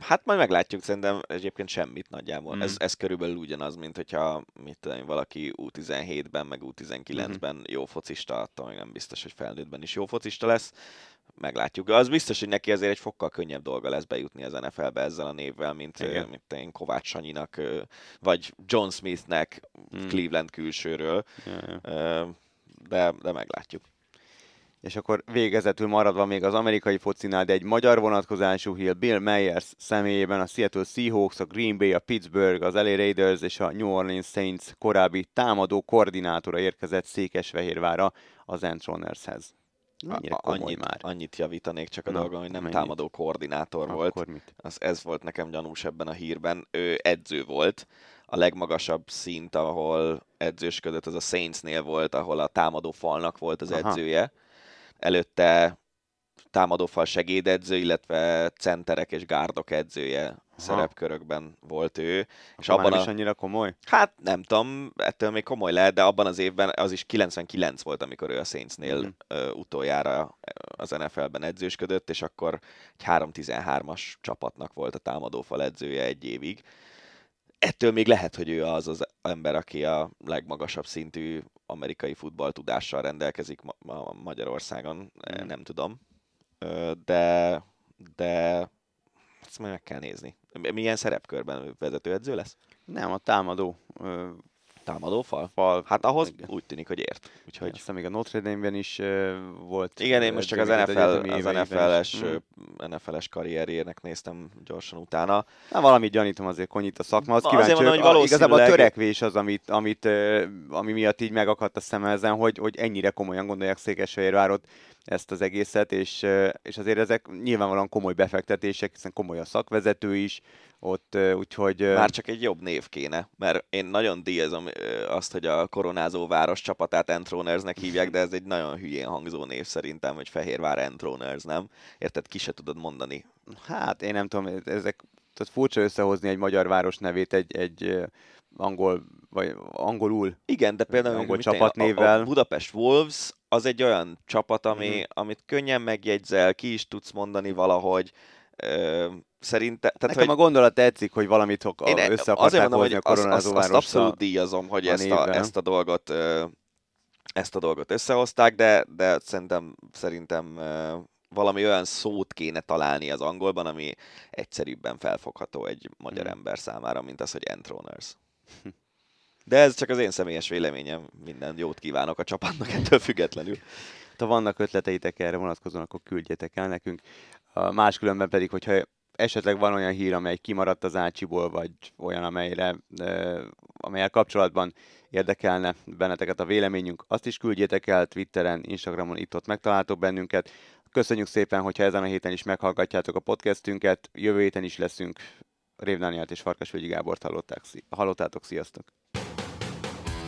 hát majd meglátjuk, szerintem egyébként semmit nagyjából. Mm. Ez, ez körülbelül ugyanaz, mint hogyha mit tudom, valaki U17-ben, meg U19-ben mm. jó focista, attól még nem biztos, hogy felnőttben is jó focista lesz. Meglátjuk. Az biztos, hogy neki azért egy fokkal könnyebb dolga lesz bejutni az NFL-be ezzel a névvel, mint, Igen. mint én Kovács Sanyinak, vagy John Smithnek mm. Cleveland külsőről. Ja, ja. De, de meglátjuk és akkor végezetül maradva még az amerikai focinál, de egy magyar vonatkozású hír Bill Meyers személyében a Seattle Seahawks, a Green Bay, a Pittsburgh, az LA Raiders és a New Orleans Saints korábbi támadó koordinátora érkezett Székesfehérvára az Entronershez. A, annyit, már. annyit javítanék csak a Na, dolgon, hogy nem mennyit? támadó koordinátor Akkor volt. Mit? Az, ez volt nekem gyanús ebben a hírben. Ő edző volt. A legmagasabb szint, ahol edzősködött, az a Saintsnél volt, ahol a támadó falnak volt az Aha. edzője előtte támadófal segédedző, illetve centerek és gárdok edzője Aha. szerepkörökben volt ő. és abban a... is annyira komoly? Hát nem tudom, ettől még komoly lehet, de abban az évben az is 99 volt, amikor ő a Saintsnél mm. utoljára az NFL-ben edzősködött, és akkor egy 3-13-as csapatnak volt a támadófal edzője egy évig. Ettől még lehet, hogy ő az az ember, aki a legmagasabb szintű amerikai futball tudással rendelkezik ma- Magyarországon, mm. nem tudom. De, de ezt majd meg kell nézni. Milyen szerepkörben vezetőedző lesz? Nem, a támadó Támadó fal? fal. Hát ahhoz igen. úgy tűnik, hogy ért. Úgyhogy... Aztán még a Notre Dame-ben is uh, volt. Igen, én most csak az, NFL, az NFL-es, mm. NFL-es karrierjének néztem gyorsan utána. Na, valamit gyanítom azért konyít a szakma. Az kíváncsi, mondom, hogy valószínűleg... igazából a törekvés az, amit, amit, ami miatt így megakadt a szemem ezen, hogy, hogy ennyire komolyan gondolják Székesfehérvárot ezt az egészet, és, és azért ezek nyilvánvalóan komoly befektetések, hiszen komoly a szakvezető is, ott, úgyhogy... Már csak egy jobb név kéne, mert én nagyon díjazom azt, hogy a koronázó város csapatát Entronersnek hívják, de ez egy nagyon hülyén hangzó név szerintem, hogy Fehérvár Entroners, nem? Érted, ki se tudod mondani. Hát én nem tudom, ezek tehát furcsa összehozni egy magyar város nevét egy, egy angol, vagy angolul. Igen, de például angol csapatnévvel. A, a Budapest Wolves az egy olyan csapat, ami, mm. amit könnyen megjegyzel, ki is tudsz mondani valahogy, Szerinte, tehát, Nekem hogy... a gondolat tetszik, hogy valamit én össze akarták mondom, hogy a azt, azt, azt abszolút díjazom, hogy ezt, a, ezt a dolgot ezt a dolgot összehozták, de, de szerintem, szerintem valami olyan szót kéne találni az angolban, ami egyszerűbben felfogható egy magyar hmm. ember számára, mint az, hogy Entroners. De ez csak az én személyes véleményem, minden jót kívánok a csapatnak ettől függetlenül. Ha vannak ötleteitek erre vonatkozóan, akkor küldjetek el nekünk. Máskülönben pedig, hogyha esetleg van olyan hír, amely kimaradt az Ácsiból, vagy olyan, amelyre, amelyel kapcsolatban érdekelne benneteket a véleményünk, azt is küldjétek el Twitteren, Instagramon, itt-ott megtaláltok bennünket. Köszönjük szépen, hogyha ezen a héten is meghallgatjátok a podcastünket, jövő héten is leszünk. Révdániát és Farkasvölgyi Gábort hallottátok, sziasztok!